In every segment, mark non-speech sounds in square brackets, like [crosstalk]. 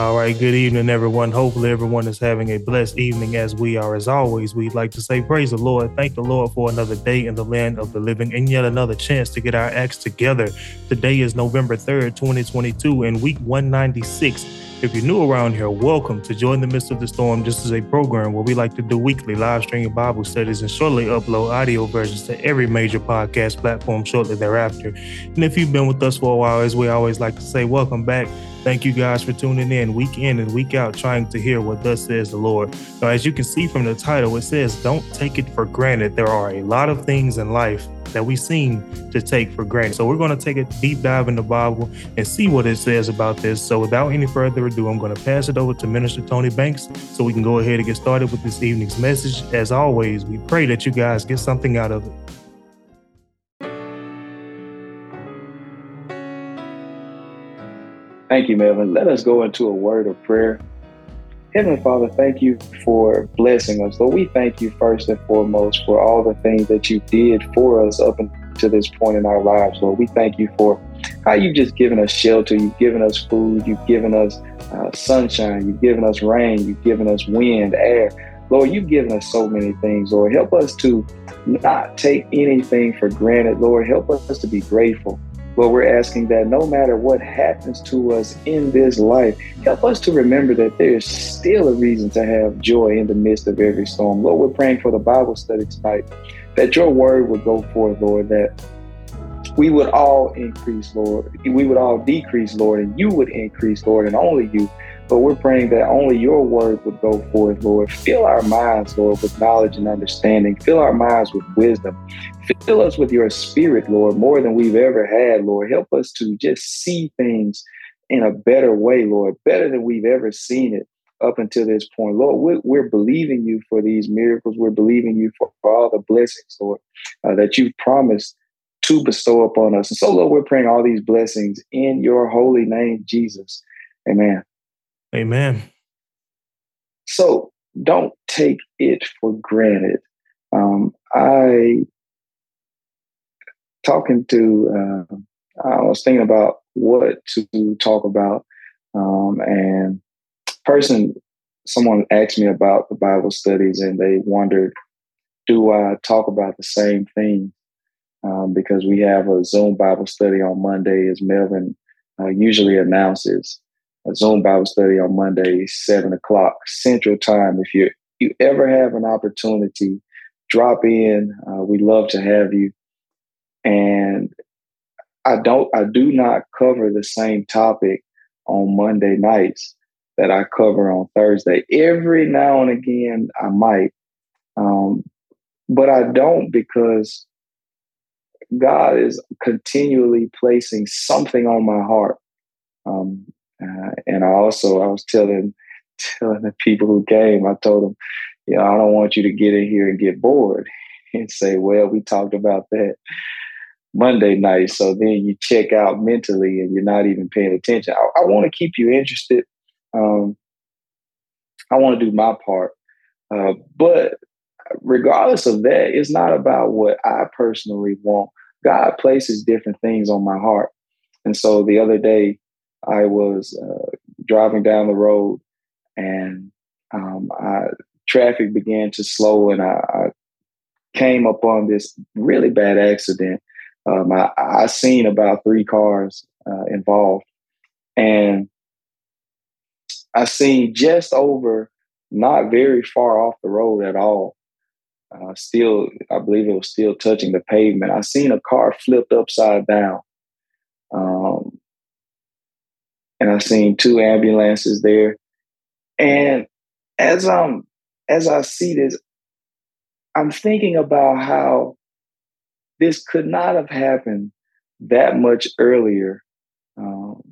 All right, good evening, everyone. Hopefully, everyone is having a blessed evening as we are. As always, we'd like to say, Praise the Lord. Thank the Lord for another day in the land of the living and yet another chance to get our acts together. Today is November 3rd, 2022, and week 196. If you're new around here, welcome to Joy in the Midst of the Storm. This is a program where we like to do weekly live streaming Bible studies and shortly upload audio versions to every major podcast platform shortly thereafter. And if you've been with us for a while, as we always like to say, welcome back. Thank you guys for tuning in week in and week out, trying to hear what thus says the Lord. Now, as you can see from the title, it says, Don't take it for granted. There are a lot of things in life that we seem to take for granted. So, we're going to take a deep dive in the Bible and see what it says about this. So, without any further ado, I'm going to pass it over to Minister Tony Banks so we can go ahead and get started with this evening's message. As always, we pray that you guys get something out of it. Thank you, Melvin. Let us go into a word of prayer. Heavenly Father, thank you for blessing us. Lord, we thank you first and foremost for all the things that you did for us up until this point in our lives. Lord, we thank you for how you've just given us shelter, you've given us food, you've given us uh, sunshine, you've given us rain, you've given us wind, air. Lord, you've given us so many things, Lord. Help us to not take anything for granted, Lord. Help us to be grateful. Lord, we're asking that no matter what happens to us in this life, help us to remember that there is still a reason to have joy in the midst of every storm. Lord, we're praying for the Bible study tonight, that your word would go forth, Lord, that we would all increase, Lord. We would all decrease, Lord, and you would increase, Lord, and only you. But we're praying that only your word would go forth, Lord. Fill our minds, Lord, with knowledge and understanding. Fill our minds with wisdom. Fill us with your spirit, Lord, more than we've ever had, Lord. Help us to just see things in a better way, Lord, better than we've ever seen it up until this point. Lord, we're, believing you for these miracles. We're believing you for, for all the blessings, Lord, uh, that you've promised to bestow upon us. And so, Lord, we're praying all these blessings in your holy name, Jesus. Amen. Amen. So don't take it for granted. Um, I talking to uh, I was thinking about what to talk about, um, and person someone asked me about the Bible studies, and they wondered, do I talk about the same thing? Um, because we have a Zoom Bible study on Monday, as Melvin uh, usually announces a Zoom Bible study on Monday, seven o'clock Central Time. If you you ever have an opportunity, drop in. Uh, we love to have you. And I don't, I do not cover the same topic on Monday nights that I cover on Thursday. Every now and again, I might, um, but I don't because God is continually placing something on my heart. Um, uh, and I also I was telling telling the people who came, I told them, you know, I don't want you to get in here and get bored [laughs] and say, well, we talked about that Monday night. So then you check out mentally and you're not even paying attention. I, I want to keep you interested. Um, I want to do my part. Uh, but regardless of that, it's not about what I personally want. God places different things on my heart. And so the other day, I was uh, driving down the road and um, I, traffic began to slow and I, I, came upon this really bad accident. Um, I, I seen about three cars uh, involved and I seen just over, not very far off the road at all. Uh, still, I believe it was still touching the pavement. I seen a car flipped upside down. Um, and I seen two ambulances there. And as um as I see this, I'm thinking about how this could not have happened that much earlier um,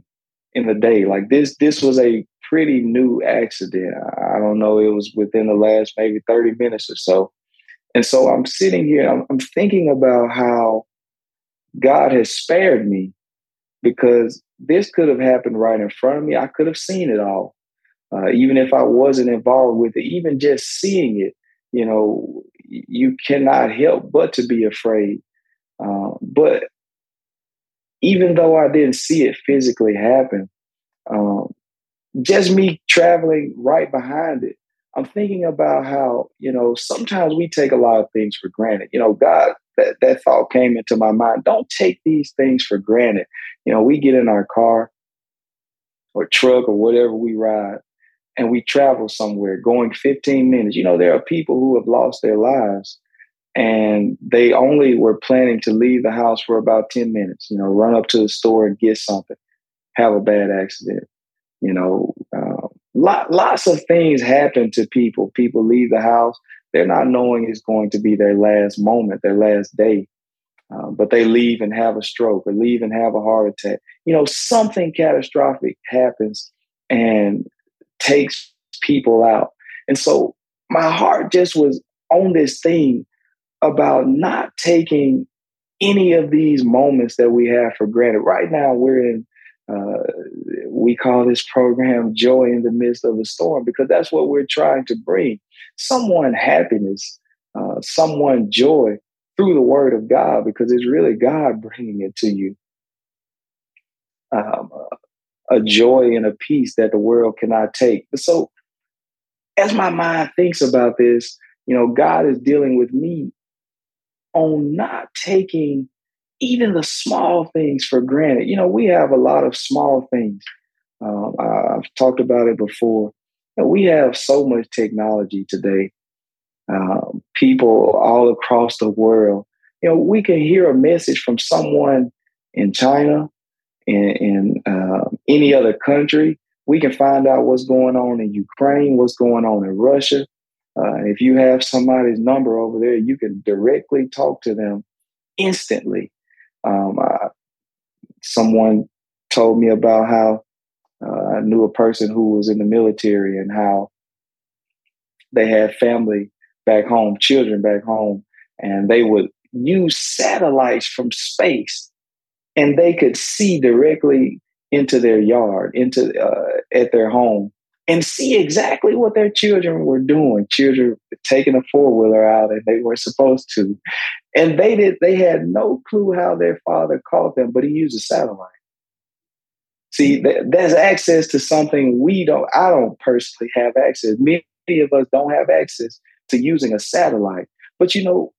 in the day. Like this, this was a pretty new accident. I don't know, it was within the last maybe 30 minutes or so. And so I'm sitting here, I'm, I'm thinking about how God has spared me because this could have happened right in front of me. I could have seen it all, uh, even if I wasn't involved with it. Even just seeing it, you know, you cannot help but to be afraid. Uh, but even though I didn't see it physically happen, um, just me traveling right behind it, I'm thinking about how, you know, sometimes we take a lot of things for granted. You know, God, that, that thought came into my mind. Don't take these things for granted. You know, we get in our car or truck or whatever we ride and we travel somewhere going 15 minutes. You know, there are people who have lost their lives and they only were planning to leave the house for about 10 minutes, you know, run up to the store and get something, have a bad accident. You know, uh, lot, lots of things happen to people. People leave the house, they're not knowing it's going to be their last moment, their last day. Um, but they leave and have a stroke or leave and have a heart attack. You know, something catastrophic happens and takes people out. And so my heart just was on this thing about not taking any of these moments that we have for granted. Right now, we're in, uh, we call this program Joy in the Midst of a Storm because that's what we're trying to bring someone happiness, uh, someone joy through the Word of God because it's really God bringing it to you. Um, a joy and a peace that the world cannot take. So, as my mind thinks about this, you know, God is dealing with me on not taking even the small things for granted. You know, we have a lot of small things. Um, I've talked about it before. We have so much technology today. Um, people all across the world. You know, we can hear a message from someone in China, in, in uh, any other country. We can find out what's going on in Ukraine, what's going on in Russia. Uh, if you have somebody's number over there, you can directly talk to them instantly. Um, I, someone told me about how uh, I knew a person who was in the military and how they had family back home, children back home, and they would use satellites from space and they could see directly into their yard, into uh, at their home, and see exactly what their children were doing. Children taking a four wheeler out and they were supposed to, and they did. They had no clue how their father caught them, but he used a satellite. See, there's access to something we don't, I don't personally have access. Many of us don't have access to using a satellite. But you know,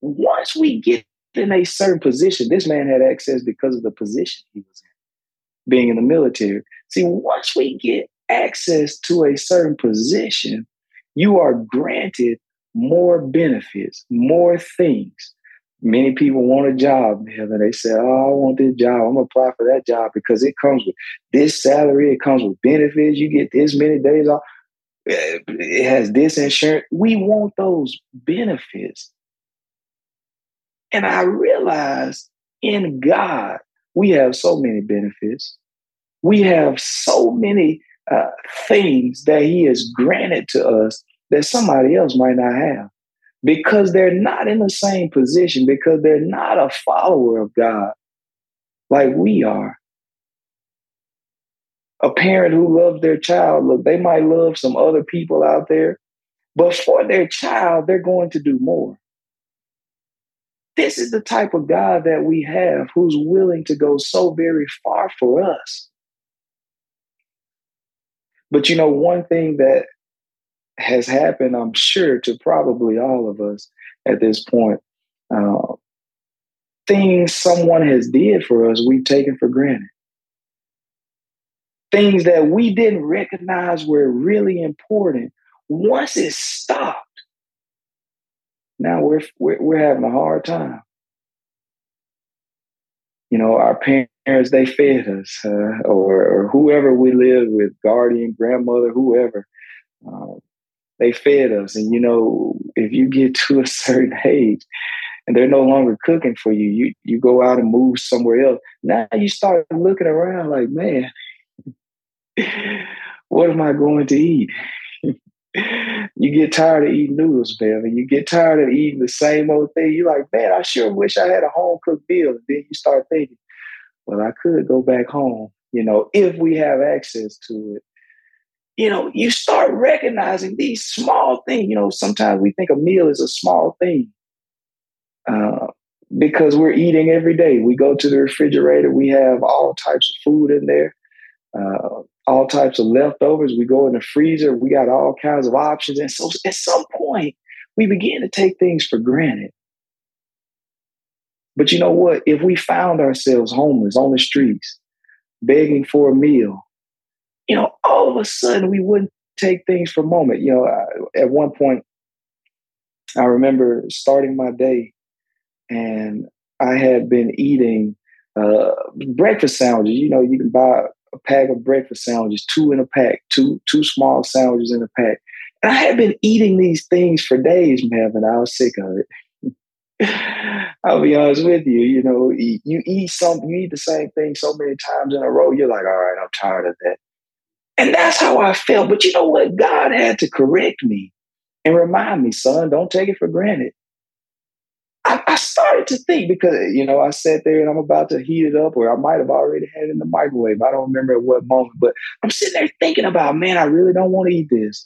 once we get in a certain position, this man had access because of the position he was in, being in the military. See, once we get access to a certain position, you are granted more benefits, more things many people want a job and they say, Oh, I want this job. I'm gonna apply for that job because it comes with this salary, it comes with benefits, you get this many days off, it has this insurance. We want those benefits. And I realized in God, we have so many benefits. We have so many uh, things that He has granted to us that somebody else might not have because they're not in the same position, because they're not a follower of God like we are. A parent who loves their child, look, they might love some other people out there, but for their child, they're going to do more. This is the type of God that we have who's willing to go so very far for us. But you know, one thing that has happened, I'm sure, to probably all of us at this point. Uh, things someone has did for us, we've taken for granted. Things that we didn't recognize were really important. Once it stopped, now we're, we're, we're having a hard time. You know, our parents, they fed us, uh, or, or whoever we live with, guardian, grandmother, whoever. Uh, they fed us. And you know, if you get to a [laughs] certain age and they're no longer cooking for you, you you go out and move somewhere else. Now you start looking around like, man, [laughs] what am I going to eat? You get tired of eating noodles, man, and you get tired of eating the same old thing. You're like, man, I sure wish I had a home cooked meal. And then you start thinking, well, I could go back home, you know, if we have access to it you know, you start recognizing these small things. You know, sometimes we think a meal is a small thing uh, because we're eating every day. We go to the refrigerator, we have all types of food in there, uh, all types of leftovers. We go in the freezer. We got all kinds of options. And so at some point, we begin to take things for granted. But you know what? If we found ourselves homeless on the streets, begging for a meal, you know, all of a sudden we wouldn't take things for a moment. You know, I, at one point, I remember starting my day and I had been eating uh, breakfast sandwiches. You know, you can buy a pack of breakfast sandwiches, two in a pack, two two small sandwiches in a pack. And I had been eating these things for days, man, and I was sick of it. [laughs] I'll be honest with you. You know, you eat some, you eat the same thing so many times in a row. You're like, all right, I'm tired of that. And that's how I felt. But you know what? God had to correct me and remind me, son, don't take it for granted. I, I, started to think because you know I sat there and I'm about to heat it up, or I might have already had it in the microwave. I don't remember at what moment, but I'm sitting there thinking about, man, I really don't want to eat this.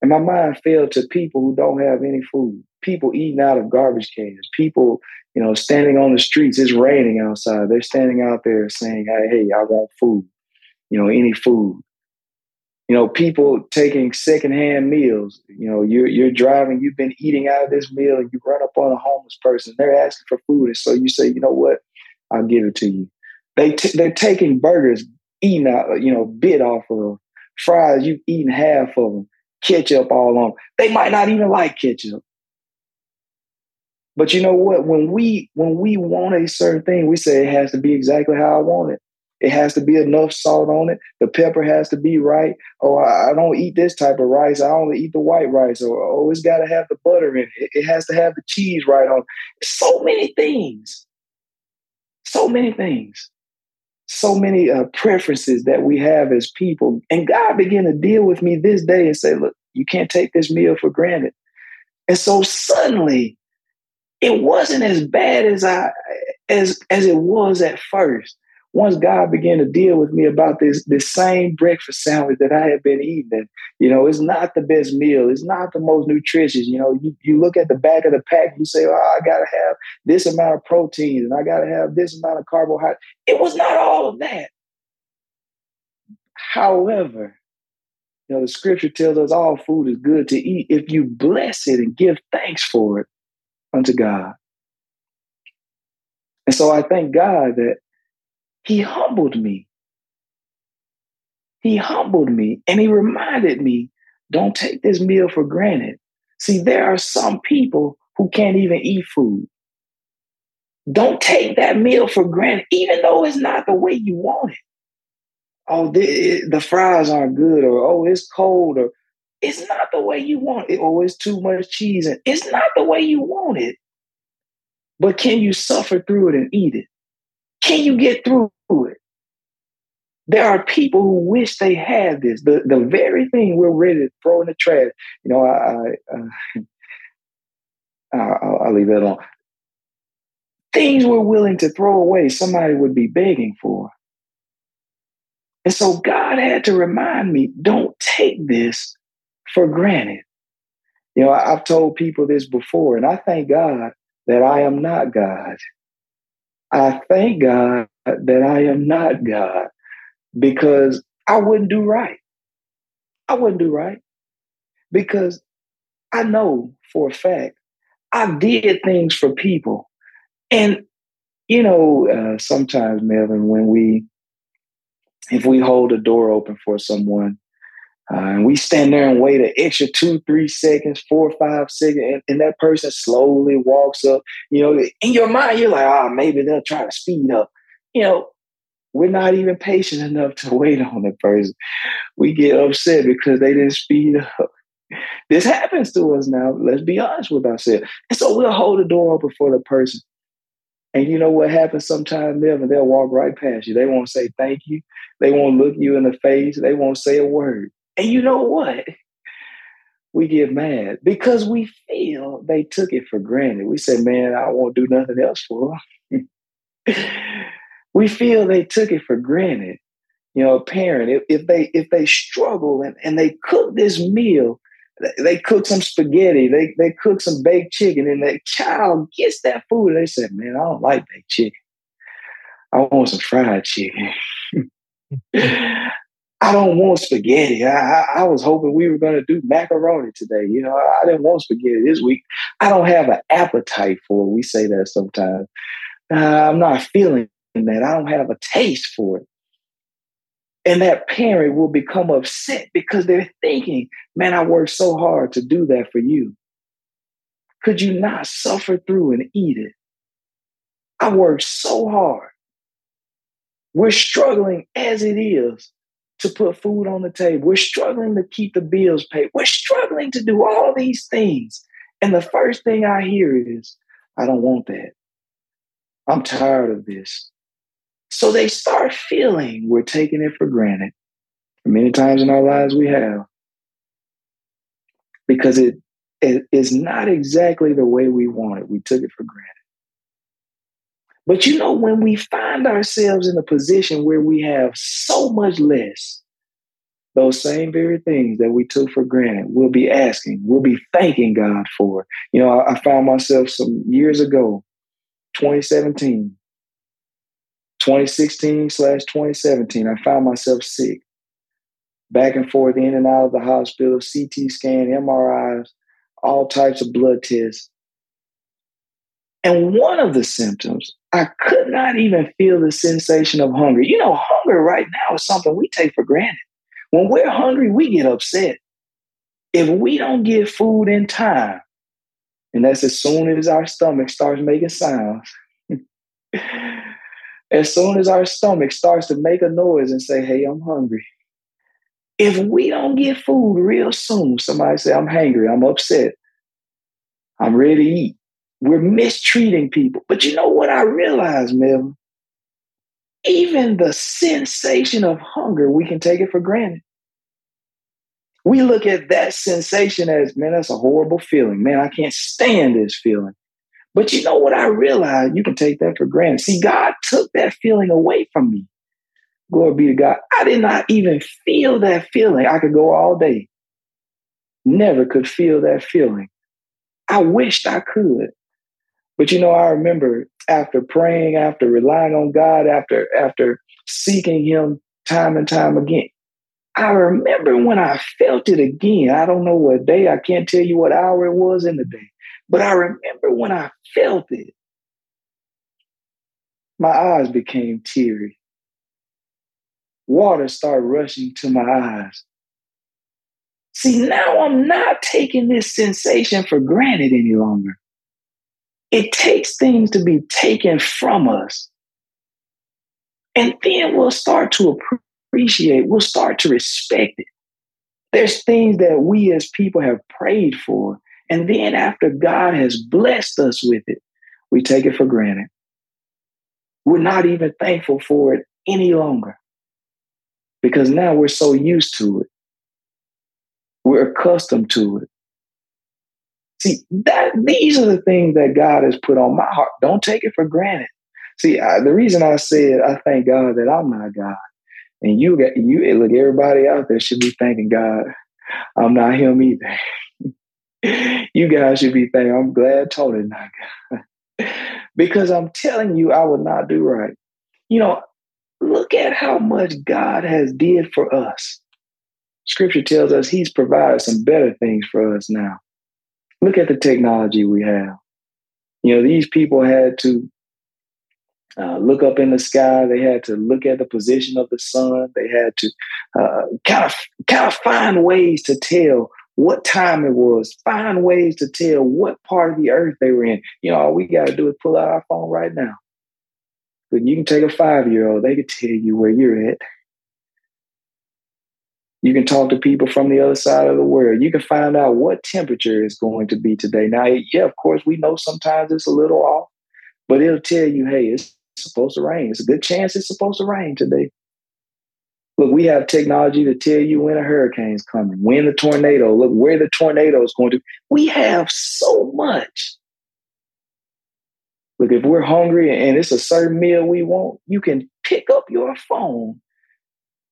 And my mind fell to people who don't have any food, people eating out of garbage cans, people, you know, standing on the streets. It's raining outside. They're standing out there saying, hey, hey, I want food, you know, any food. You know, people taking secondhand meals. You know, you're you're driving, you've been eating out of this meal, and you run up on a homeless person. They're asking for food, and so you say, you know what, I'll give it to you. They t- they're taking burgers, eating out, you know, bit off of them. Fries, you've eaten half of them ketchup all on. They might not even like ketchup. But you know what? When we when we want a certain thing, we say it has to be exactly how I want it. It has to be enough salt on it. The pepper has to be right. Or I don't eat this type of rice. I only eat the white rice. Or oh, it's got to have the butter in it. It has to have the cheese right on. So many things. So many things. So many uh, preferences that we have as people. And God began to deal with me this day and say, look, you can't take this meal for granted. And so suddenly, it wasn't as bad as I as as it was at first. Once God began to deal with me about this this same breakfast sandwich that I had been eating, you know, it's not the best meal. It's not the most nutritious. You know, you, you look at the back of the pack, you say, "Oh, I gotta have this amount of protein and I gotta have this amount of carbohydrate." It was not all of that. However, you know, the scripture tells us all food is good to eat if you bless it and give thanks for it unto God. And so I thank God that He humbled me. He humbled me and He reminded me don't take this meal for granted. See, there are some people who can't even eat food. Don't take that meal for granted, even though it's not the way you want it oh, the, the fries aren't good, or oh, it's cold, or it's not the way you want it, or it's too much cheese, and it's not the way you want it. But can you suffer through it and eat it? Can you get through it? There are people who wish they had this, the, the very thing we're ready to throw in the trash. You know, I, I, uh, I'll, I'll leave that alone. Things we're willing to throw away, somebody would be begging for. And so God had to remind me don't take this for granted. You know, I've told people this before, and I thank God that I am not God. I thank God that I am not God because I wouldn't do right. I wouldn't do right because I know for a fact I did things for people. And, you know, uh, sometimes, Melvin, when we if we hold a door open for someone uh, and we stand there and wait an extra two, three seconds, four, five seconds, and, and, that person slowly walks up, you know, in your mind, you're like, oh, maybe they'll try to speed up. You know, we're not even patient enough to wait on the person. We get upset because they didn't speed up. This happens to us now. Let's be honest with ourselves. And so we'll hold the door open for the person. And you know what happens sometimes, Melvin? They'll walk right past you. They won't say thank you. They won't look you in the face. They won't say a word. And you know what? We get mad because we feel they took it for granted. We say, man, I won't do nothing else for them. [laughs] we feel they took it for granted. You know, a parent, if, if they if they struggle and, and they cook this meal they cook some spaghetti, they they cook some baked chicken, and that child gets that food. They say, "Man, I don't like baked chicken. I want some fried chicken." [laughs] [laughs] I don't want spaghetti. I, I, was hoping we were going to do macaroni today. You know, I didn't want spaghetti this week. I don't have an appetite for it. We say that sometimes. Uh, I'm not feeling that. I don't have a taste for it. And that parent will become upset because they're thinking, man, I worked so hard to do that for you. Could you not suffer through and eat it? I worked so hard. We're struggling as it is to put food on the table. We're struggling to keep the bills paid. We're struggling to do all these things. And the first thing I hear is, I don't want that. I'm tired of this. So they start feeling we're taking it for granted. Many times in our lives we have. Because it, it is not exactly the way we want it. We took it for granted. But you know, when we find ourselves in a position where we have so much less, those same very things that we took for granted, we'll be asking, we'll be thanking God for. You know, I, I found myself some years ago, 2017, 2016 slash 2017, I found myself sick, back and forth, in and out of the hospital, CT scan, MRIs, all types of blood tests. And one of the symptoms, I could not even feel the sensation of hunger. You know, hunger right now is something we take for granted. When we're hungry, we get upset. If we don't get food in time, and that's as soon as our stomach starts making sounds, [laughs] as soon as our stomach starts to make a noise and say, Hey, I'm hungry. If we don't get food real soon, somebody say, I'm hungry, I'm upset, I'm ready to eat. We're mistreating people. But you know what I realized, Melvin? Even the sensation of hunger, we can take it for granted. We look at that sensation as, man, that's a horrible feeling. Man, I can't stand this feeling. But you know what I realized? You can take that for granted. See, God took that feeling away from me. Glory be to God. I did not even feel that feeling. I could go all day. Never could feel that feeling. I wished I could. But you know, I remember after praying, after relying on God, after after seeking Him time and time again, I remember when I felt it again. I don't know what day, I can't tell you what hour it was in the day. But I remember when I felt it, my eyes became teary. Water started rushing to my eyes. See, now I'm not taking this sensation for granted any longer. It takes things to be taken from us. And then we'll start to appreciate, we'll start to respect it. There's things that we as people have prayed for and then after God has blessed us with it, we take it for granted. We're not even thankful for it any longer because now we're so used to it. We're accustomed to it. See, that these are the things that God has put on my heart. Don't take it for granted. See, I, the reason I said I thank God that I'm not God, and you got you look everybody out there should be thanking God. I'm not Him either. [laughs] you guys should be thanking. I'm glad Tony not God. [laughs] because I'm telling you, I would not do right. You know, look at how much God has did for us. Scripture tells us he's provided some better things for us now. Look at the technology we have. You know, these people had to uh, look up in the sky. They had to look at the position of the sun. They had to uh, kind of kind of find ways to tell what time it was, find ways to tell what part of the earth they were in. You know, all we got to do is pull out our phone right now. But you can take a five year old, they can tell you where you're at. You can talk to people from the other side of the world. You can find out what temperature is going to be today. Now, yeah, of course, we know sometimes it's a little off, but it'll tell you, hey, it's supposed to rain. It's a good chance it's supposed to rain today. Look, we have technology to tell you when a hurricane's coming, when the tornado, look where the tornado is going to. We have so much. Look, if we're hungry and it's a certain meal we want, you can pick up your phone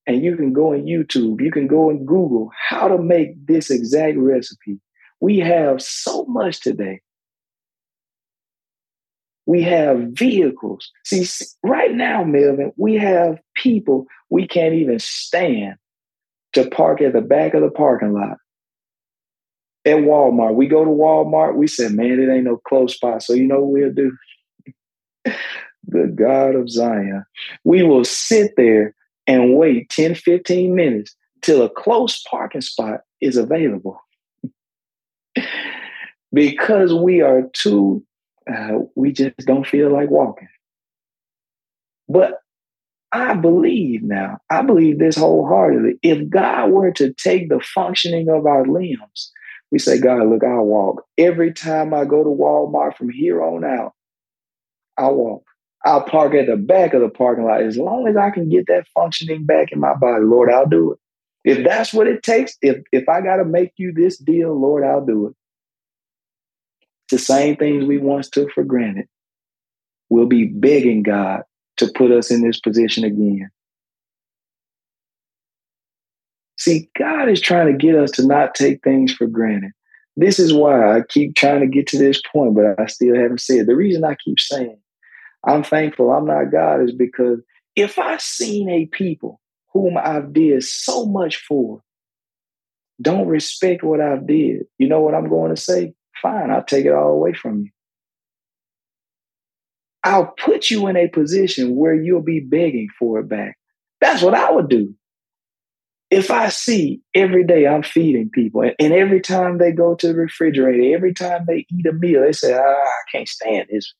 and you can go on YouTube, you can go and Google how to make this exact recipe. We have so much today. We have vehicles. See, right now, Melvin, we have people we can't even stand to park at the back of the parking lot at Walmart. We go to Walmart, we said, man, it ain't no close spot. So you know what we'll do? [laughs] the God of Zion. We will sit there and wait 10, 15 minutes till a close parking spot is available. [laughs] because we are too, uh, we just don't feel like walking. But I believe now, I believe this wholeheartedly. If God were to take the functioning of our limbs, we say, God, look, I'll walk. Every time I go to Walmart from here on out, I'll walk. I'll park at the back of the parking lot. As long as I can get that functioning back in my body, Lord, I'll do it. If that's what it takes, if if I gotta make you this deal, Lord, I'll do it. The same things we once took for granted. We'll be begging God to put us in this position again. See, God is trying to get us to not take things for granted. This is why I keep trying to get to this point, but I still haven't said. The reason I keep saying I'm thankful I'm not God is because if I seen a people whom I've did so much for don't respect what I've did, you know what I'm going to say? Fine, I'll take it all away from you. I'll put you in a position where you'll be begging for it back. That's what I would do. If I see every day I'm feeding people, and every time they go to the refrigerator, every time they eat a meal, they say, ah, I can't stand this.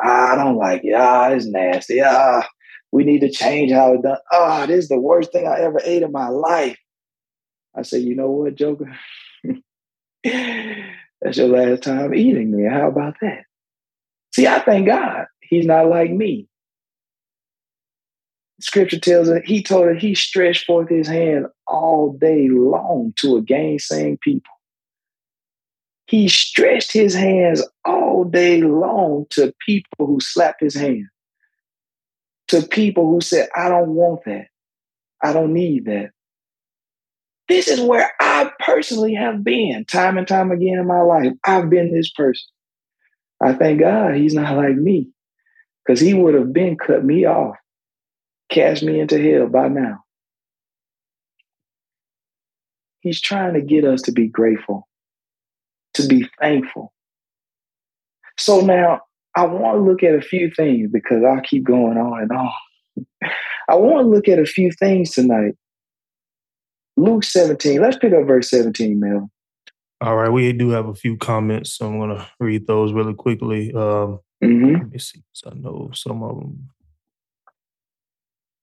I don't like it. Ah, it's nasty. Ah, we need to change how it's done. Ah, this is the worst thing I ever ate in my life. I say, you know what, Joker? [laughs] That's your last time eating me. How about that? See, I thank God he's not like me. Scripture tells us he told her he stretched forth his hand all day long to a gainsaying people. He stretched his hands all day long to people who slapped his hand, to people who said, I don't want that. I don't need that. This is where I personally have been time and time again in my life. I've been this person. I thank God he's not like me because he would have been cut me off, cast me into hell by now. He's trying to get us to be grateful, to be thankful. So now I want to look at a few things because I'll keep going on and on. [laughs] I want to look at a few things tonight. Luke 17, let's pick up verse 17, Mel. All right, we do have a few comments, so I'm going to read those really quickly. Um, mm-hmm. Let me see, so I know some of them.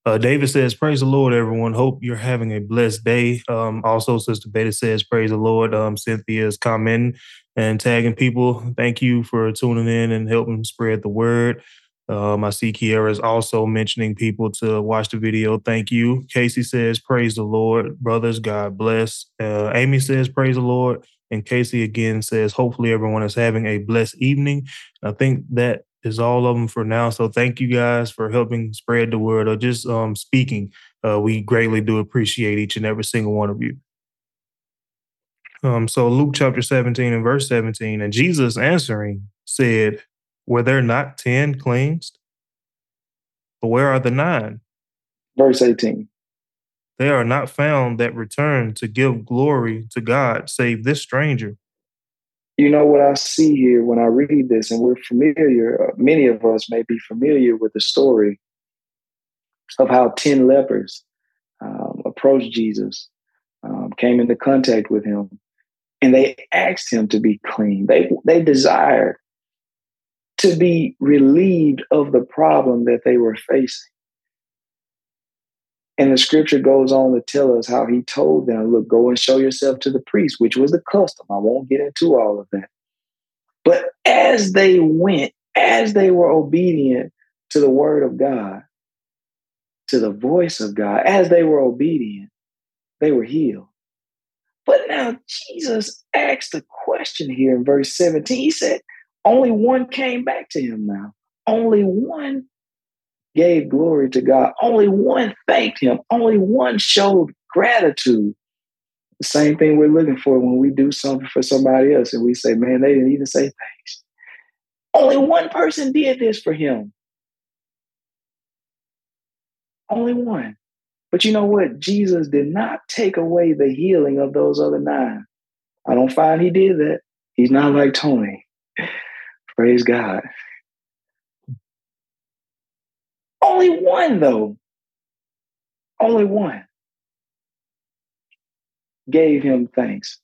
Uh, David says, Praise the Lord, everyone. Hope you're having a blessed day. Um, also, Sister Betty says, Praise the Lord. Um, Cynthia is commenting and tagging people. Thank you for tuning in and helping spread the word. Um, I see Kiera is also mentioning people to watch the video. Thank you. Casey says, Praise the Lord. Brothers, God bless. Uh, Amy says, Praise the Lord. And Casey again says, hopefully everyone is having a blessed evening. I think that is all of them for now. So thank you guys for helping spread the word or just um, speaking. Uh, we greatly do appreciate each and every single one of you. Um, so Luke chapter 17 and verse 17, and Jesus answering said, Were there not 10 cleansed? But where are the nine? Verse 18 they are not found that return to give glory to God, save this stranger. You know what I see here when I read this, and we're familiar, uh, many of us may be familiar with the story of how 10 lepers um, approached Jesus, um, came into contact with him, and they asked him to be clean. They, they desired to be relieved of the problem that they were facing. And the scripture goes on to tell us how he told them, look, go and show yourself to the priest, which was the custom. I won't get into all of that. But as they went, as they were obedient to the word of God, to the voice of God, as they were obedient, they were healed. But now Jesus asked a question here in verse 17. He said, only one came back to him now. Only one gave glory to God. Only one thanked him. Only one showed gratitude. The same thing we're looking for when we do something for somebody else and we say, man, they didn't even say thanks. Only one person did this for him. Only one. But you know what? Jesus did not take away the healing of those other nine. I don't find he did that. He's not like Tony. [laughs] Praise God. Only one, though. Only one gave him thanks.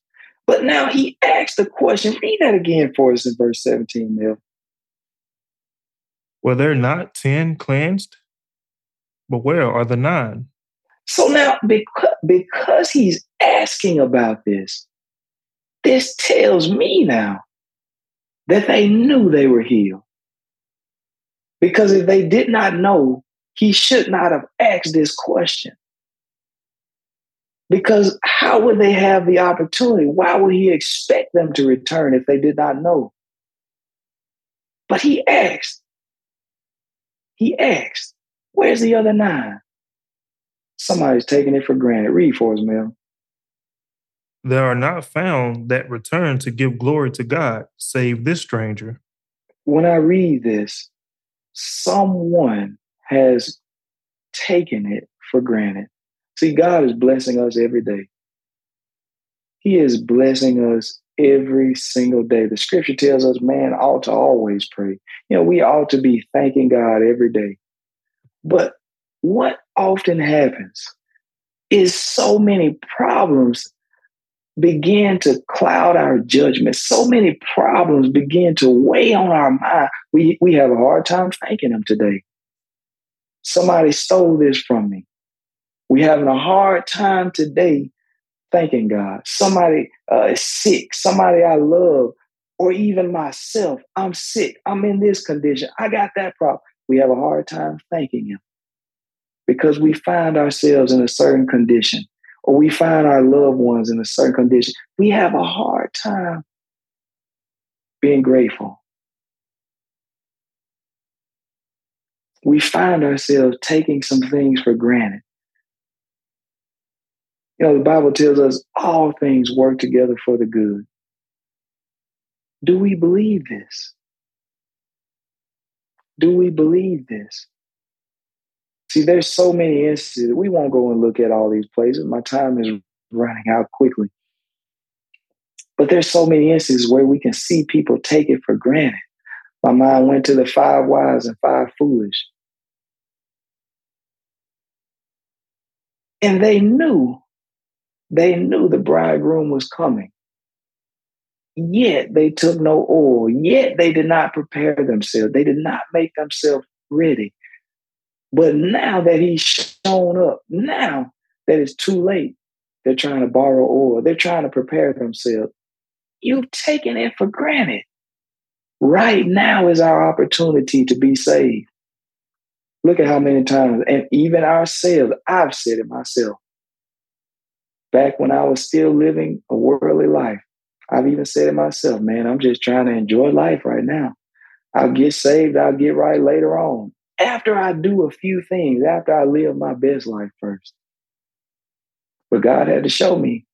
But now he asked the question. Read that again for us in verse 17, Neil. Were there not 10 cleansed? But where are the nine? So now, because, because he's asking about this, this tells me now that they knew they were healed. Because if they did not know, he should not have asked this question. Because how would they have the opportunity? Why would he expect them to return if they did not know? But he asked. He asked, Where's the other nine? Somebody's taking it for granted. Read for us, Mel. There are not found that return to give glory to God, save this stranger. When I read this, someone has taken it for granted. See, God is blessing us every day. He is blessing us every single day. The scripture tells us man ought to always pray. You know, we ought to be thanking God every day. But what often happens is so many problems begin to cloud our judgment. So many problems begin to weigh on our mind. We, we have a hard time thanking Him today. Somebody stole this from me. We're having a hard time today thanking God. Somebody uh, is sick, somebody I love, or even myself. I'm sick. I'm in this condition. I got that problem. We have a hard time thanking Him because we find ourselves in a certain condition or we find our loved ones in a certain condition. We have a hard time being grateful. We find ourselves taking some things for granted. You know, the Bible tells us all things work together for the good. Do we believe this? Do we believe this? See, there's so many instances. We won't go and look at all these places. My time is running out quickly. But there's so many instances where we can see people take it for granted. My mind went to the five wise and five foolish. And they knew, they knew the bridegroom was coming. Yet they took no oil. Yet they did not prepare themselves. They did not make themselves ready. But now that he's shown up, now that it's too late, they're trying to borrow oil. They're trying to prepare themselves. You've taken it for granted. Right now is our opportunity to be saved. Look at how many times, and even ourselves, I've said it myself. Back when I was still living a worldly life, I've even said it myself, man, I'm just trying to enjoy life right now. I'll get saved, I'll get right later on after I do a few things, after I live my best life first. But God had to show me,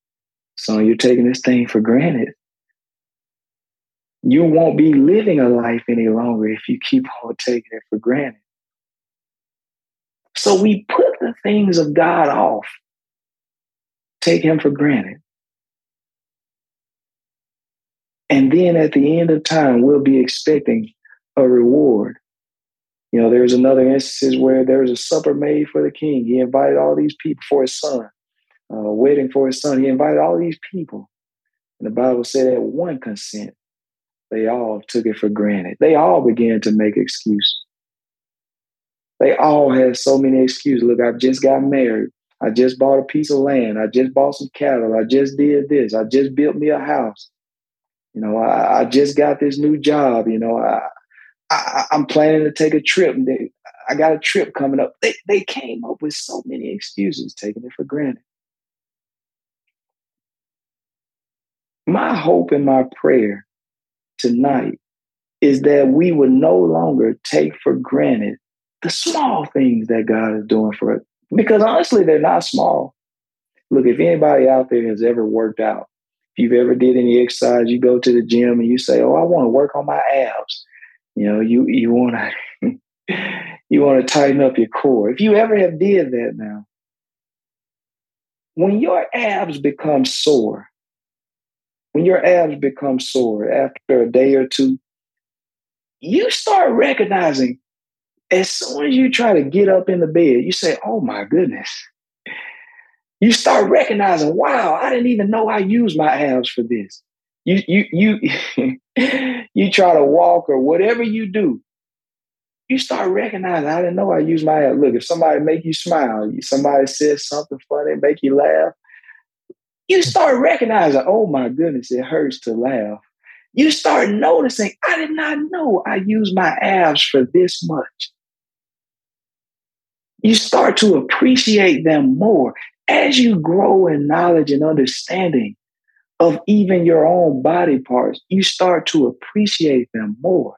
son, you're taking this thing for granted. You won't be living a life any longer if you keep on taking it for granted. So we put the things of God off, take Him for granted. And then at the end of time, we'll be expecting a reward. You know, there's another instance where there was a supper made for the king. He invited all these people for his son, uh, waiting for his son. He invited all these people. And the Bible said at one consent, they all took it for granted. They all began to make excuses. They all had so many excuses. Look, I just got married. I just bought a piece of land. I just bought some cattle. I just did this. I just built me a house. You know, I, I just got this new job. You know, I, I, am planning to take a trip. I got a trip coming up. They, they came up with so many excuses, taking it for granted. My hope and my prayer tonight is that we would no longer take for granted the small things that God is doing for us. Because honestly, they're not small. Look, if anybody out there has ever worked out, if you've ever did any exercise, you go to the gym and you say, Oh, I want to work on my abs. You know, you you want to [laughs] you want to tighten up your core. If you ever have did that now, when your abs become sore, when your abs become sore after a day or two, you start recognizing as soon as you try to get up in the bed, you say, Oh my goodness. You start recognizing, wow, I didn't even know I used my abs for this. You you you [laughs] you try to walk or whatever you do, you start recognizing, I didn't know I use my abs. Look, if somebody make you smile, somebody says something funny, make you laugh, you start recognizing, oh my goodness, it hurts to laugh you start noticing, I did not know I use my abs for this much. You start to appreciate them more as you grow in knowledge and understanding of even your own body parts. You start to appreciate them more.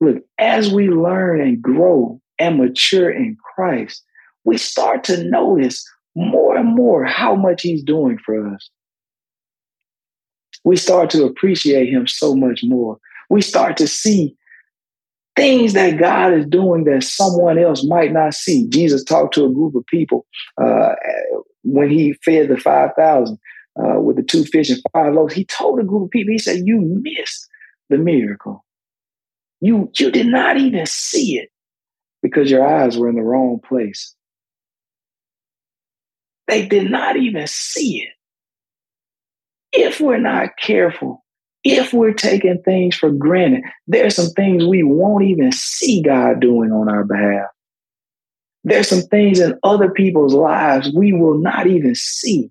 Look, as we learn and grow and mature in Christ, we start to notice more and more how much He's doing for us we start to appreciate him so much more. We start to see things that God is doing that someone else might not see. Jesus talked to a group of people uh, when he fed the 5,000 uh, with the two fish and five loaves. He told a group of people, he said, You missed the miracle. You, you did not even see it because your eyes were in the wrong place. They did not even see it if we're not careful, if we're taking things for granted, there's some things we won't even see God doing on our behalf. There's some things in other people's lives we will not even see.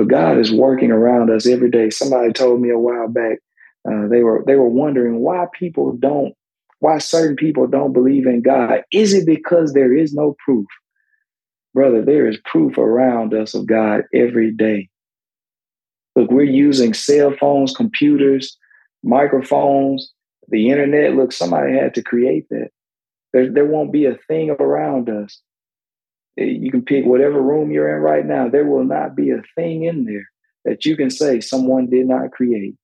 But God is working around us every day. Somebody told me a while back, uh, they were they were wondering why people don't, why certain people don't believe in God. Is it because there is no proof? Brother, there is proof around us of God every day. Look, we're using cell phones, computers, microphones, the internet. Look, somebody had to create that. There, there won't be a thing around us. You can pick whatever room you're in right now. There will not be a thing in there that you can say someone did not create.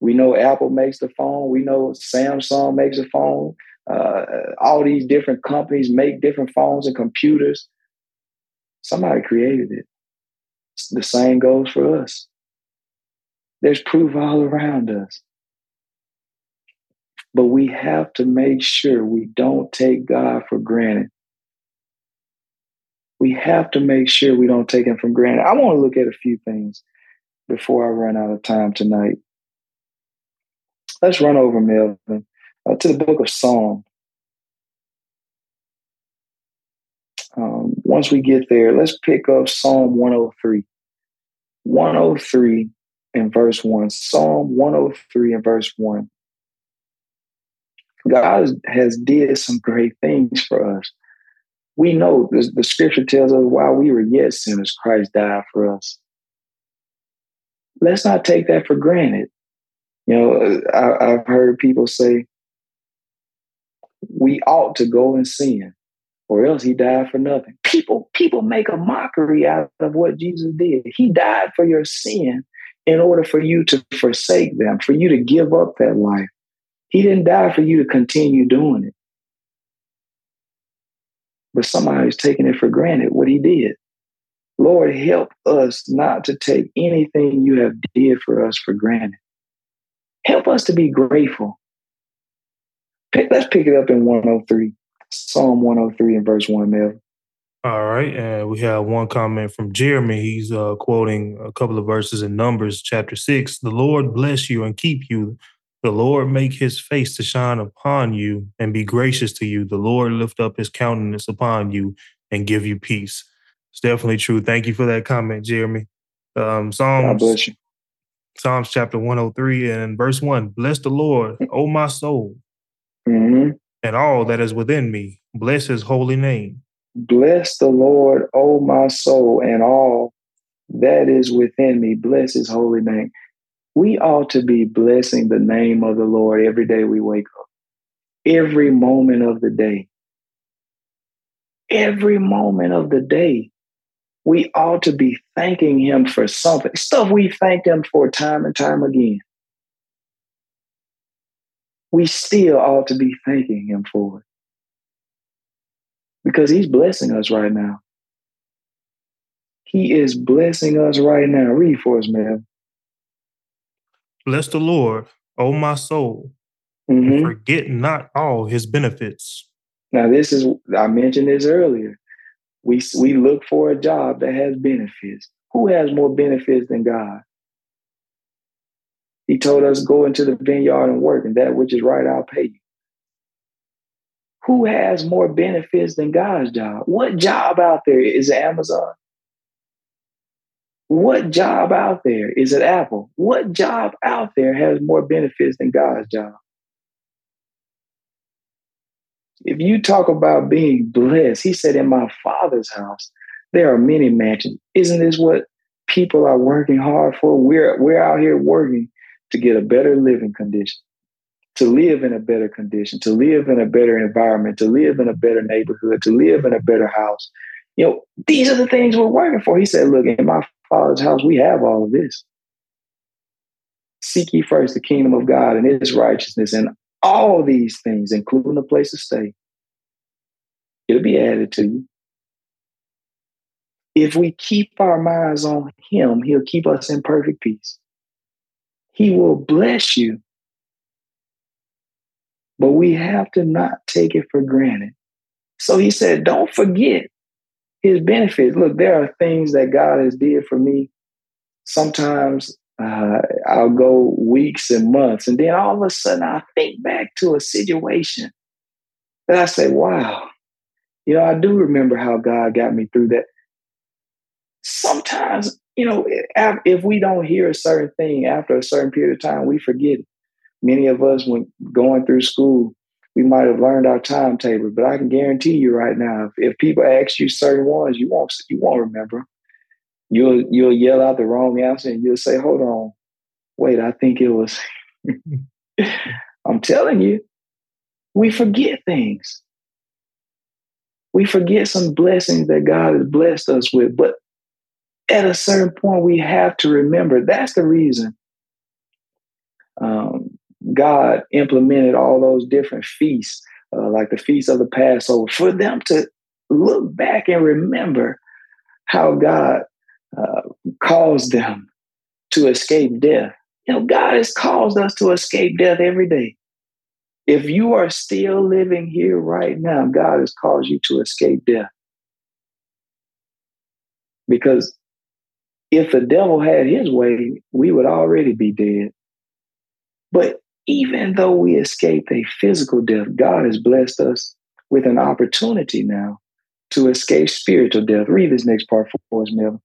We know Apple makes the phone. We know Samsung makes a phone. Uh, all these different companies make different phones and computers. Somebody created it. The same goes for us. There's proof all around us. But we have to make sure we don't take God for granted. We have to make sure we don't take Him for granted. I want to look at a few things before I run out of time tonight. Let's run over Melvin uh, to the book of Psalm. Um, once we get there, let's pick up Psalm 103. 103 and verse 1. Psalm 103 and verse 1. God has did some great things for us. We know the, the scripture tells us while we were yet sinners, Christ died for us. Let's not take that for granted. You know, I, I've heard people say we ought to go and sin or else he died for nothing. People, people make a mockery out of what Jesus did. He died for your sin in order for you to forsake them, for you to give up that life. He didn't die for you to continue doing it. But somebody's taking it for granted what he did. Lord, help us not to take anything you have did for us for granted. Help us to be grateful. Let's pick it up in 103. Psalm 103 and verse 1, Mel. All right. And we have one comment from Jeremy. He's uh, quoting a couple of verses in Numbers chapter 6. The Lord bless you and keep you. The Lord make his face to shine upon you and be gracious to you. The Lord lift up his countenance upon you and give you peace. It's definitely true. Thank you for that comment, Jeremy. Um, Psalms, Psalms chapter 103 and verse 1 Bless the Lord, O my soul. Mm-hmm and all that is within me. Bless his holy name. Bless the Lord, O my soul, and all that is within me. Bless his holy name. We ought to be blessing the name of the Lord every day we wake up, every moment of the day. Every moment of the day, we ought to be thanking him for something, stuff we thank him for time and time again we still ought to be thanking him for it. because he's blessing us right now. He is blessing us right now. Read for us, man. Bless the Lord, O my soul, mm-hmm. and forget not all his benefits. Now, this is, I mentioned this earlier. We, we look for a job that has benefits. Who has more benefits than God? He told us, go into the vineyard and work, and that which is right, I'll pay you. Who has more benefits than God's job? What job out there is Amazon? What job out there is it Apple? What job out there has more benefits than God's job? If you talk about being blessed, he said, In my father's house, there are many mansions. Isn't this what people are working hard for? We're, we're out here working to get a better living condition, to live in a better condition, to live in a better environment, to live in a better neighborhood, to live in a better house. You know, these are the things we're working for. He said, Look, in my father's house, we have all of this. Seek ye first the kingdom of God and his righteousness, and all these things, including a place to stay, it'll be added to you. If we keep our minds on him, he'll keep us in perfect peace. He will bless you. But we have to not take it for granted. So he said, don't forget his benefits. Look, there are things that God has did for me. Sometimes uh, I'll go weeks and months, and then all of a sudden I think back to a situation that I say, wow, you know, I do remember how God got me through that. Sometimes you know, if we don't hear a certain thing after a certain period of time, we forget it. Many of us, when going through school, we might have learned our timetable, but I can guarantee you right now, if, if people ask you certain ones, you won't you won't remember. You'll you'll yell out the wrong answer and you'll say, "Hold on, wait, I think it was." [laughs] I'm telling you, we forget things. We forget some blessings that God has blessed us with, but at a certain point, we have to remember that's the reason um, God implemented all those different feasts, uh, like the feast of the Passover, for them to look back and remember how God uh, caused them to escape death. You know, God has caused us to escape death every day. If you are still living here right now, God has caused you to escape death. Because if the devil had his way, we would already be dead. But even though we escaped a physical death, God has blessed us with an opportunity now to escape spiritual death. Read this next part for us, Melvin.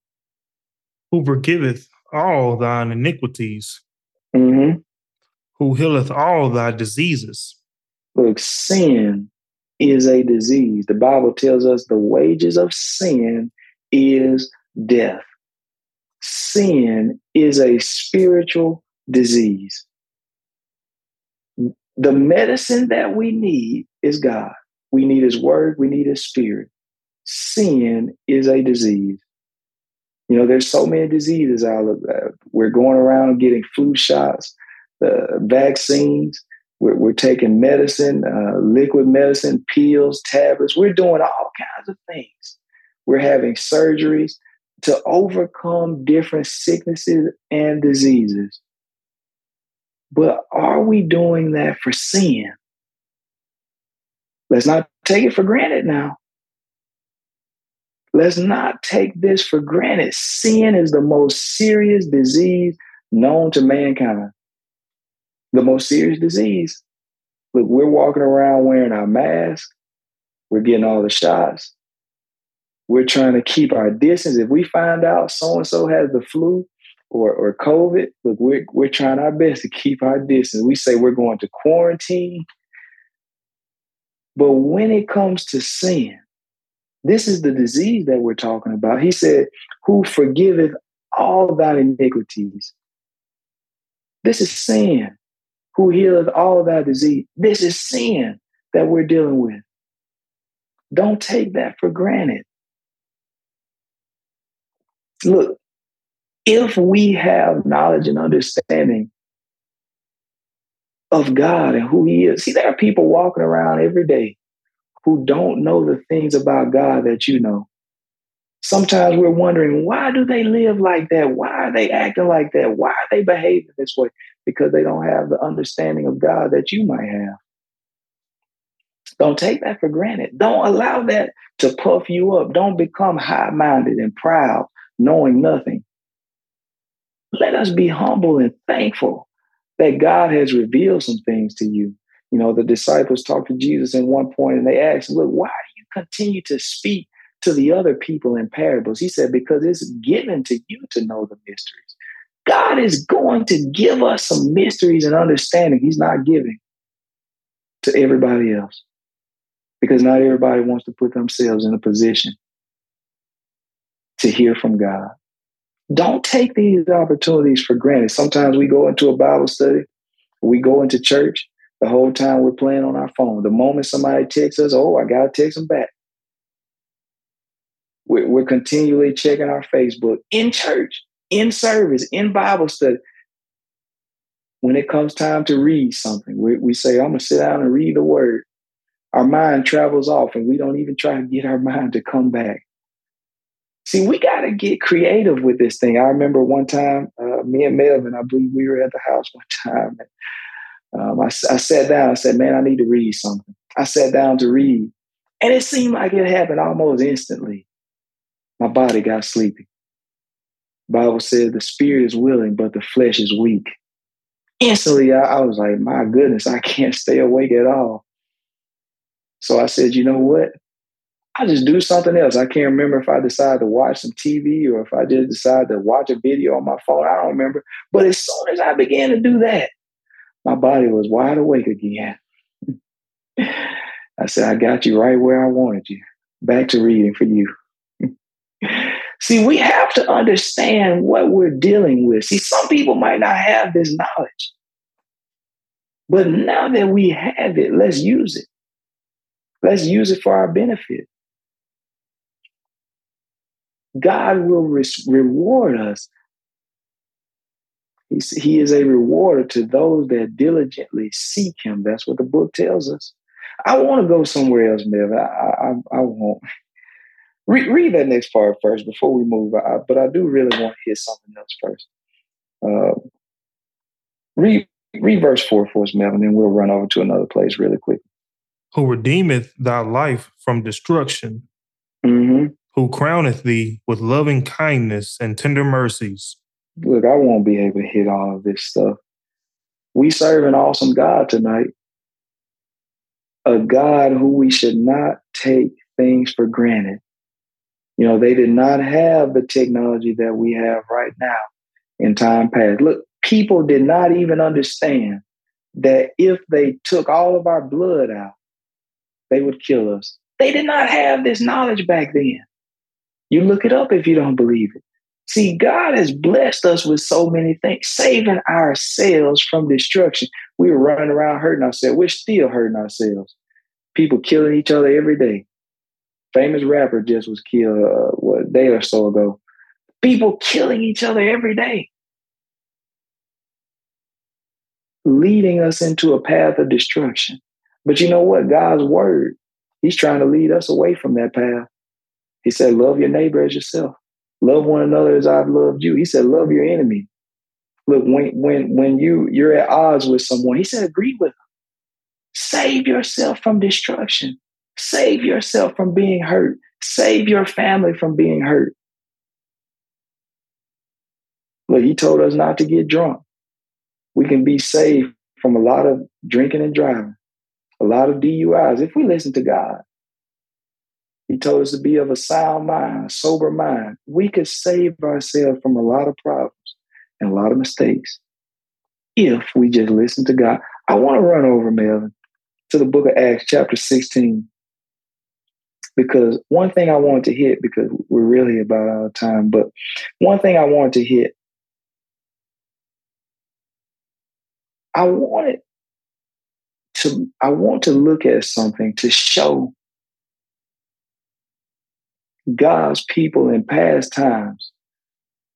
Who forgiveth all thine iniquities, mm-hmm. who healeth all thy diseases. Look, sin is a disease. The Bible tells us the wages of sin is death sin is a spiritual disease. The medicine that we need is God. We need His Word, we need His Spirit. Sin is a disease. You know, there's so many diseases out there. We're going around getting flu shots, uh, vaccines. We're, we're, taking medicine, uh, liquid medicine, pills, tablets. We're doing all kinds of things. We're having surgeries to overcome different sicknesses and diseases. But are we doing that for sin? Let's not take it for granted now. Let's not take this for granted. Sin is the most serious disease known to mankind. The most serious disease. Look, we're walking around wearing our mask. We're getting all the shots. We're trying to keep our distance. If we find out so and so has the flu or, or COVID, look, we're, we're trying our best to keep our distance. We say we're going to quarantine. But when it comes to sin, this is the disease that we're talking about. He said, Who forgiveth all thy iniquities? This is sin. Who healeth all thy disease? This is sin that we're dealing with. Don't take that for granted. Look, if we have knowledge and understanding of God and who He is, see, there are people walking around every day who don't know the things about God that you know. Sometimes we're wondering, why do they live like that? Why are they acting like that? Why are they behaving this way? Because they don't have the understanding of God that you might have. Don't take that for granted. Don't allow that to puff you up. Don't become high minded and proud, knowing nothing. Let us be humble and thankful that God has revealed some things to you. You know, the disciples talked to Jesus in one point and they asked, Look, why do you continue to speak to the other people in parables? He said, Because it's given to you to know the mysteries. God is going to give us some mysteries and understanding He's not giving to everybody else because not everybody wants to put themselves in a position to hear from God. Don't take these opportunities for granted. Sometimes we go into a Bible study, we go into church, the whole time we're playing on our phone. The moment somebody texts us, oh, I got to text them back. We're, we're continually checking our Facebook in church, in service, in Bible study. When it comes time to read something, we, we say, I'm going to sit down and read the word our mind travels off and we don't even try to get our [laughs] mind to come back. See, we got to get creative with this thing. I remember one time, uh, me and Melvin, I believe we were at the house one time. And, um, I, I sat down. I said, "Man, I need to read something." I sat down to read, and it seemed like it happened almost instantly. My body got sleepy. Bible says the spirit is willing, but the flesh is weak. Instantly, I, I was like, "My goodness, I can't stay awake at all." So I said, you know what? I just do something else. I can't remember if I decided to watch some TV or if I just decided to watch a video on my phone. I don't remember. But as soon as I began to do that, my body was wide awake again. I said, I got you right where I wanted you. Back to reading for you. [laughs] See, we have to understand what we're dealing with. See, some people might not have this knowledge. But now that we have it, let's use it. Let's use it for our benefit. God will re- reward us. He's, he is a rewarder to those that diligently seek him. That's what the book tells us. I want to go somewhere else, Melvin. I, I, I won't. Read, read that next part first before we move. I, but I do really want to hear something else first. Uh, read, read verse 4 for us, Melvin, and then we'll run over to another place really quick who redeemeth thy life from destruction, mm-hmm. Who crowneth thee with loving kindness and tender mercies. Look, I won't be able to hit all of this stuff. We serve an awesome God tonight, a God who we should not take things for granted. You know, they did not have the technology that we have right now in time past. Look, people did not even understand that if they took all of our blood out, they would kill us. They did not have this knowledge back then. You look it up if you don't believe it. See, God has blessed us with so many things, saving ourselves from destruction. We were running around hurting ourselves. We're still hurting ourselves. People killing each other every day. Famous rapper just was killed uh, what, a day or so ago. People killing each other every day, leading us into a path of destruction. But you know what? God's word, He's trying to lead us away from that path. He said, Love your neighbor as yourself. Love one another as I've loved you. He said, Love your enemy. Look, when when when you you're at odds with someone, he said, agree with them. Save yourself from destruction. Save yourself from being hurt. Save your family from being hurt. Look, he told us not to get drunk. We can be saved from a lot of drinking and driving a lot of DUIs if we listen to God. He told us to be of a sound mind, sober mind. We could save ourselves from a lot of problems and a lot of mistakes if we just listen to God. I want to run over, Melvin, to the book of Acts, chapter 16, because one thing I wanted to hit, because we're really about out of time, but one thing I wanted to hit, I wanted to I want to look at something to show God's people in past times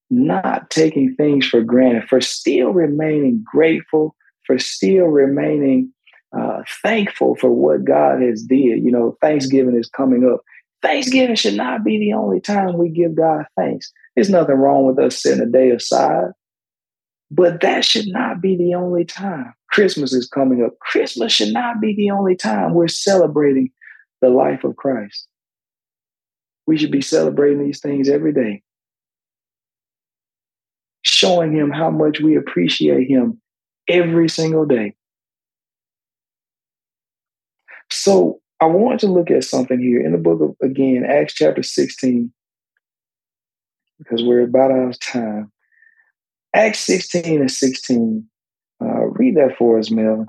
not taking things for granted, for still remaining grateful, for still remaining uh, thankful for what God has did. You know, Thanksgiving is coming up. Thanksgiving should not be the only time we give God thanks. There's nothing wrong with us setting a day aside, but that should not be the only time. Christmas is coming up. Christmas should not be the only time we're celebrating the life of Christ. We should be celebrating these things every day, showing Him how much we appreciate Him every single day. So I want to look at something here in the book of, again, Acts chapter 16, because we're about out of time. Acts 16 and 16. Uh, read that for us, Melvin.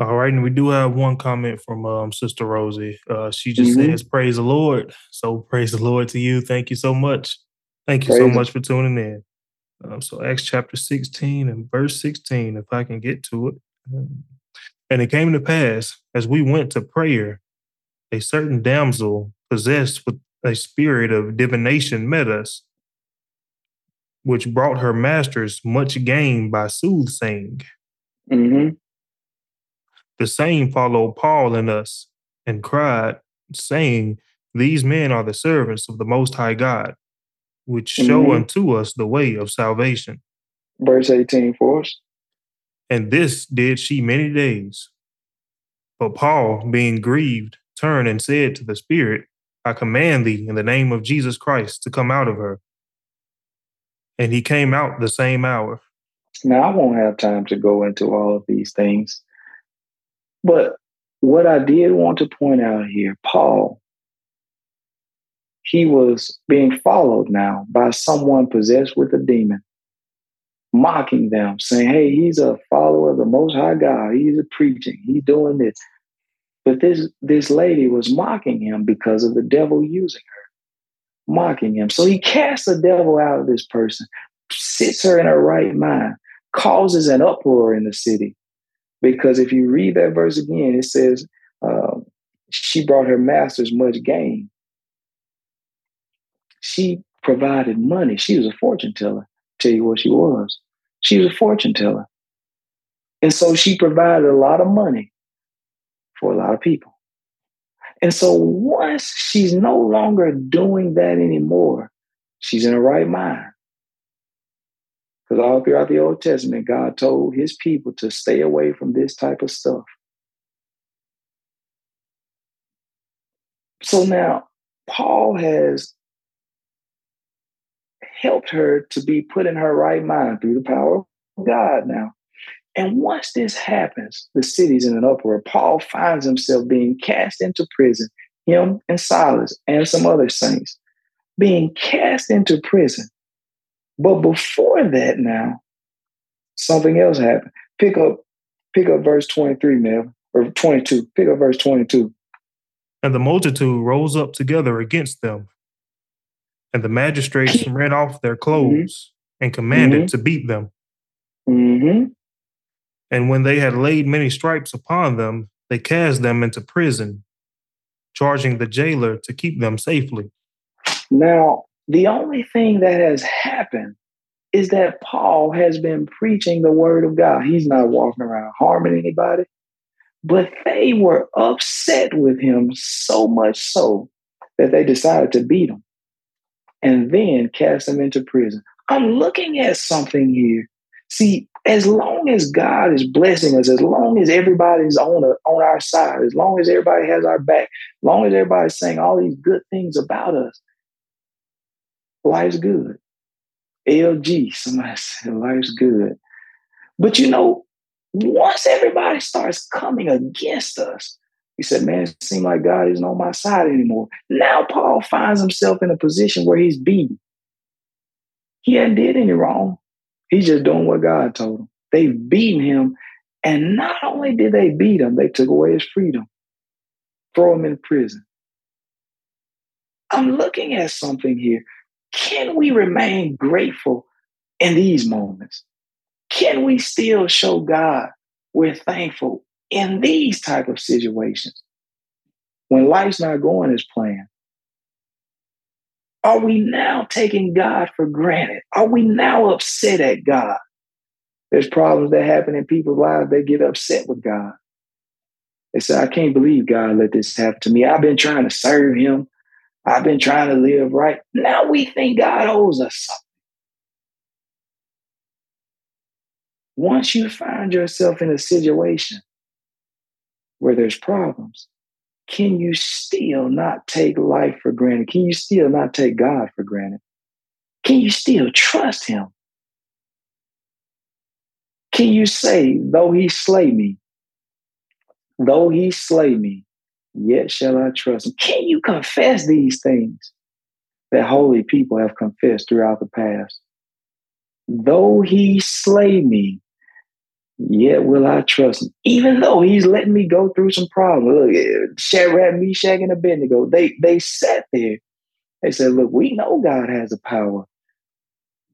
All right, and we do have one comment from um, Sister Rosie. Uh, she just mm-hmm. says, "Praise the Lord." So praise the Lord to you. Thank you so much. Thank you praise so much for tuning in. Um, so Acts chapter sixteen and verse sixteen, if I can get to it. Um, and it came to pass as we went to prayer, a certain damsel possessed with a spirit of divination met us, which brought her masters much gain by soothsaying. Mm-hmm. The same followed Paul and us and cried, saying, These men are the servants of the Most High God, which show mm-hmm. unto us the way of salvation. Verse 18 for us. And this did she many days. But Paul, being grieved, turned and said to the Spirit, I command thee in the name of Jesus Christ to come out of her. And he came out the same hour. Now, I won't have time to go into all of these things. But what I did want to point out here, Paul, he was being followed now by someone possessed with a demon, mocking them, saying, Hey, he's a follower of the Most High God. He's a preaching, he's doing this. But this, this lady was mocking him because of the devil using her, mocking him. So he casts the devil out of this person, sits her in her right mind, causes an uproar in the city. Because if you read that verse again, it says, uh, she brought her masters much gain. She provided money. She was a fortune teller. Tell you what she was. She was a fortune teller. And so she provided a lot of money for a lot of people. And so once she's no longer doing that anymore, she's in her right mind. Because all throughout the Old Testament, God told his people to stay away from this type of stuff. So now, Paul has helped her to be put in her right mind through the power of God now. And once this happens, the city's in an uproar. Paul finds himself being cast into prison, him and Silas and some other saints being cast into prison. But before that, now, something else happened. Pick up, pick up verse 23, Mel, or 22. Pick up verse 22. And the multitude rose up together against them. And the magistrates [laughs] rent off their clothes mm-hmm. and commanded mm-hmm. to beat them. Mm-hmm. And when they had laid many stripes upon them, they cast them into prison, charging the jailer to keep them safely. Now, the only thing that has happened is that Paul has been preaching the word of God. He's not walking around harming anybody, but they were upset with him so much so that they decided to beat him and then cast him into prison. I'm looking at something here. See, as long as God is blessing us, as long as everybody's on a, on our side, as long as everybody has our back, as long as everybody's saying all these good things about us, life's good. LG, somebody said life's good. But you know, once everybody starts coming against us, he said, Man, it seems like God isn't on my side anymore. Now Paul finds himself in a position where he's beaten. He hadn't did any wrong. He's just doing what God told him. They've beaten him. And not only did they beat him, they took away his freedom, throw him in prison. I'm looking at something here. Can we remain grateful in these moments? Can we still show God we're thankful in these type of situations when life's not going as planned? Are we now taking God for granted? Are we now upset at God? There's problems that happen in people's lives. They get upset with God. They say, I can't believe God let this happen to me. I've been trying to serve him. I've been trying to live right. Now we think God owes us something. Once you find yourself in a situation where there's problems, can you still not take life for granted? Can you still not take God for granted? Can you still trust Him? Can you say, though He slay me, though He slay me, yet shall I trust Him? Can you confess these things that holy people have confessed throughout the past? Though He slay me, yet will I trust him. Even though he's letting me go through some problems. Look, eh, Shadrach, Meshach, and Abednego, they, they sat there. They said, look, we know God has the power.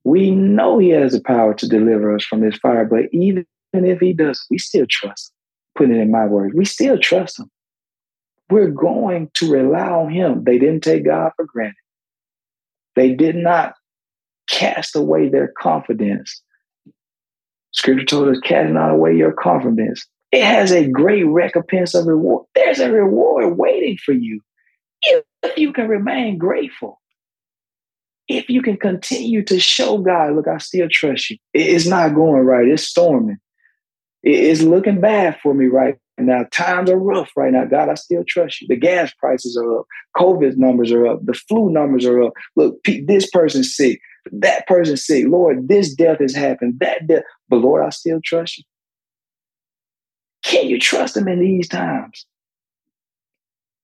We know he has the power to deliver us from this fire, but even if he does, we still trust him. Putting it in my words, we still trust him. We're going to on him. They didn't take God for granted. They did not cast away their confidence Scripture told us, cast not away your confidence. It has a great recompense of reward. There's a reward waiting for you if you can remain grateful. If you can continue to show God, look, I still trust you. It's not going right. It's storming. It's looking bad for me right now. Times are rough right now. God, I still trust you. The gas prices are up. COVID numbers are up. The flu numbers are up. Look, this person's sick that person sick. Lord, this death has happened, that death. But Lord, I still trust you. Can you trust him in these times?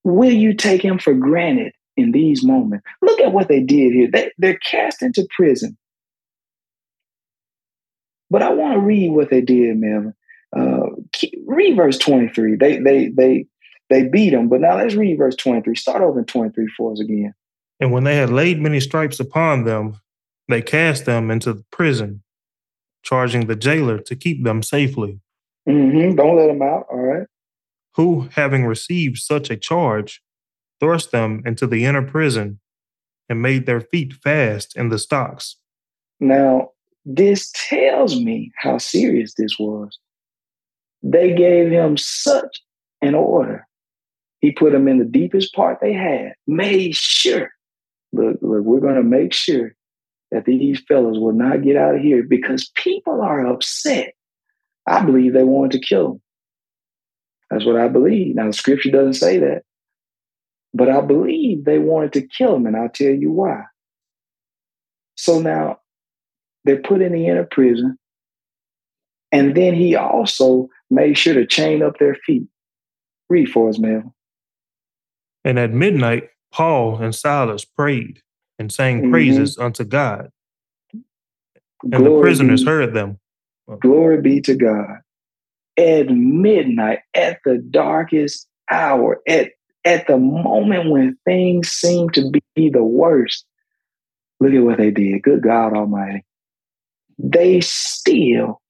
Will you take him for granted in these moments? Look at what they did here. They, they're cast into prison. But I want to read what they did, Melvin. Read verse 23. They they they they beat them. but now let's read verse 23. Start over in 23 for us again. And when they had laid many stripes upon them, they cast them into the prison, charging the jailer to keep them safely. Mm-hmm. Don't let them out. All right. Who, having received such a charge, thrust them into the inner prison and made their feet fast in the stocks. Now, this tells me how serious this was. They gave him such an order. He put them in the deepest part they had, made sure. Look, look, we're going to make sure that these fellows will not get out of here because people are upset. I believe they wanted to kill him. That's what I believe. Now, the scripture doesn't say that, but I believe they wanted to kill him, and I'll tell you why. So now they're put in the inner prison, and then he also made sure to chain up their feet. Read for us, Mel. And at midnight, Paul and Silas prayed and sang mm-hmm. praises unto God. And glory the prisoners be, heard them. Glory be to God. At midnight, at the darkest hour, at, at the moment when things seem to be the worst, look at what they did. Good God Almighty. They still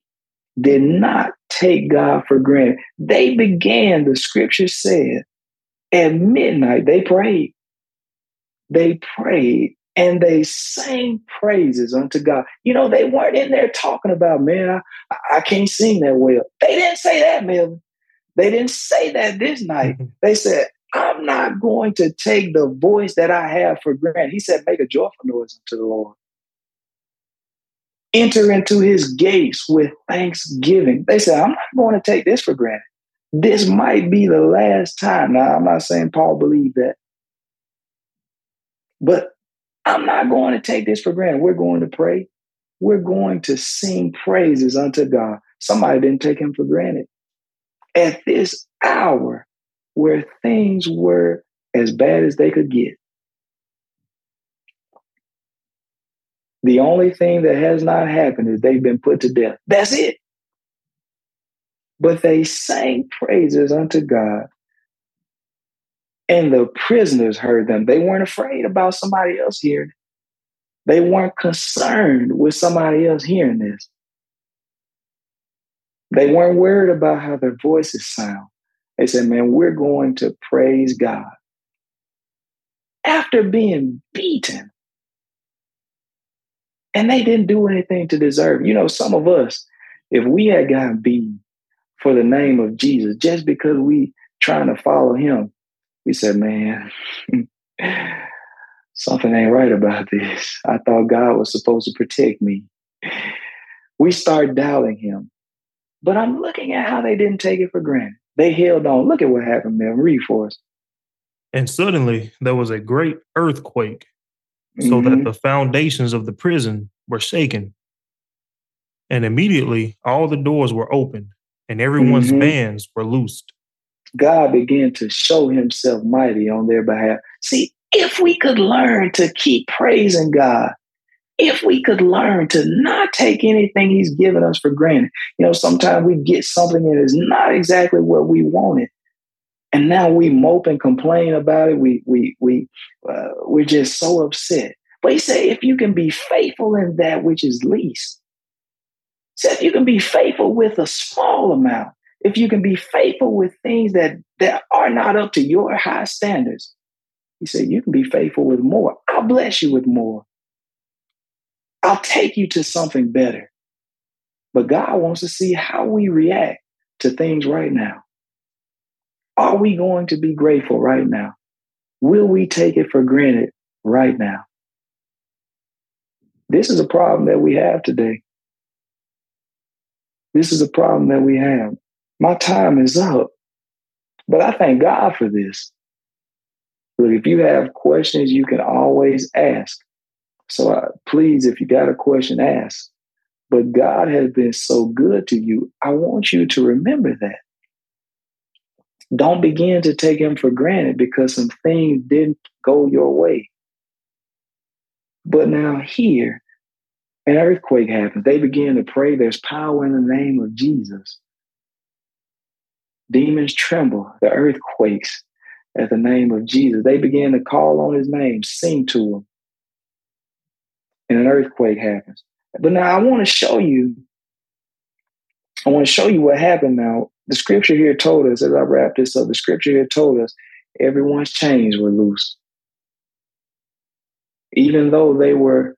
did not take God for granted. They began, the scripture said, at midnight, they prayed. They prayed and they sang praises unto God. You know, they weren't in there talking about, man, I, I can't sing that well. They didn't say that, Melvin. They didn't say that this night. [laughs] They said, I'm not going to take the voice that I have for granted. He said, make a joyful noise unto the Lord. Enter into his gates with thanksgiving. They said, I'm not going to take this for granted. This might be the last time. Now, I'm not saying Paul believed that. But I'm not going to take this for granted. We're going to pray. We're going to sing praises unto God. Somebody didn't take him for granted. At this hour where things were as bad as they could get, the only thing that has not happened is they've been put to death. That's it. But they sang praises unto God and the prisoners heard them. They weren't afraid about somebody else hearing They weren't concerned with somebody else hearing this. They weren't worried about how their voices sound. They said, man, we're going to praise God. After being beaten, and they didn't do anything to deserve. You know, some of us, if we had gotten beaten for the name of Jesus just because we trying to follow him, we said, man, [laughs] something ain't right about this. I thought God was supposed to protect me. We start doubting him. But I'm looking at how they didn't take it for granted. They held on. Look at what happened, man. Read for us. And suddenly there was a great earthquake, so mm-hmm. that the foundations of the prison were shaken. And immediately all the doors were opened and everyone's mm-hmm. bands were loosed. God began to show himself mighty on their behalf. See, if we could learn to keep praising God, if we could learn to not take anything he's given us for granted. You know, sometimes we get something that is not exactly what we wanted. And now we mope and complain about it. We we we uh, we're just so upset. But he said, if you can be faithful in that which is least, said if you can be faithful with a small amount, if you can be faithful with things that that are not up to your high standards, he said you can be faithful with more. I'll bless you with more. I'll take you to something better. But God wants to see how we react to things right now. Are we going to be grateful right now? Will we take it for granted right now? This is a problem that we have today. This is a problem that we have. My time is up, but I thank God for this. Look, if you have questions, you can always ask. So uh, please, if you got a question, ask. But God has been so good to you. I want you to remember that. Don't begin to take him for granted because some things didn't go your way. But now here, an earthquake happens. They begin to pray. There's power in the name of Jesus. Demons tremble. The earth quakes at the name of Jesus. They begin to call on his name, sing to him and an earthquake happens. But now I want to show you, I want to show you what happened now. The scripture here told us, as I wrap this up, the scripture here told us everyone's chains were loose. Even though they were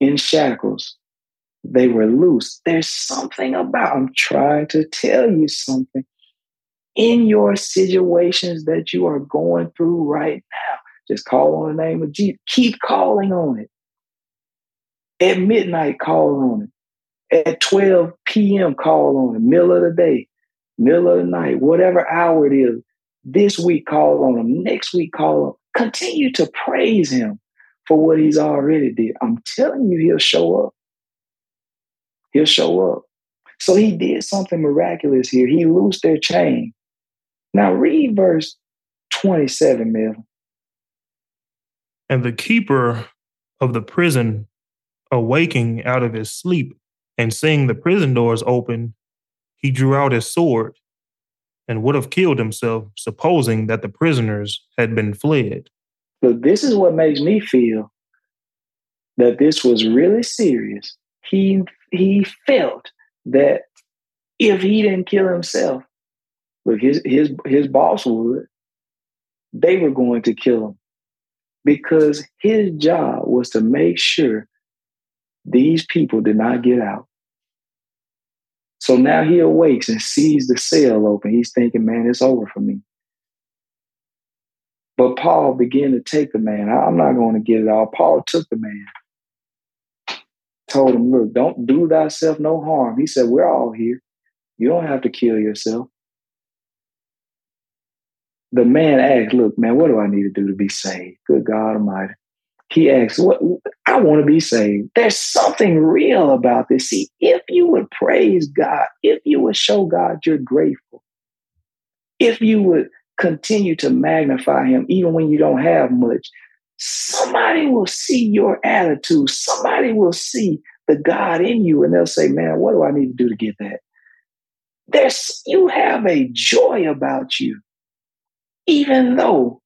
in shackles, they were loose. There's something about, I'm trying to tell you something in your situations that you are going through right now. Just call on the name of Jesus. Keep calling on it. At midnight, call on it. At 12 p.m., call on it. Middle of the day, middle of the night, whatever hour it is. This week, call on him. Next week, call on Continue to praise him for what he's already did. I'm telling you, he'll show up. He'll show up. So he did something miraculous here. He loosed their chain. Now read verse 27, Melvin. And the keeper of the prison awaking out of his sleep and seeing the prison doors open, he drew out his sword and would have killed himself, supposing that the prisoners had been fled. But this is what makes me feel that this was really serious. He he felt that if he didn't kill himself, look, his his his boss would, they were going to kill him. Because his job was to make sure these people did not get out. So now he awakes and sees the cell open. He's thinking, man, it's over for me. But Paul began to take the man. I'm not going to get it all. Paul took the man, told him, look, don't do thyself no harm. He said, we're all here. You don't have to kill yourself. The man asked, look, man, what do I need to do to be saved? Good God Almighty he asks, "What I want to be saved." There's something real about this. See, if you would praise God, if you would show God you're grateful, if you would continue to magnify Him even when you don't have much, somebody will see your attitude. Somebody will see the God in you, and they'll say, "Man, what do I need to do to get that?" There's you have a joy about you, even though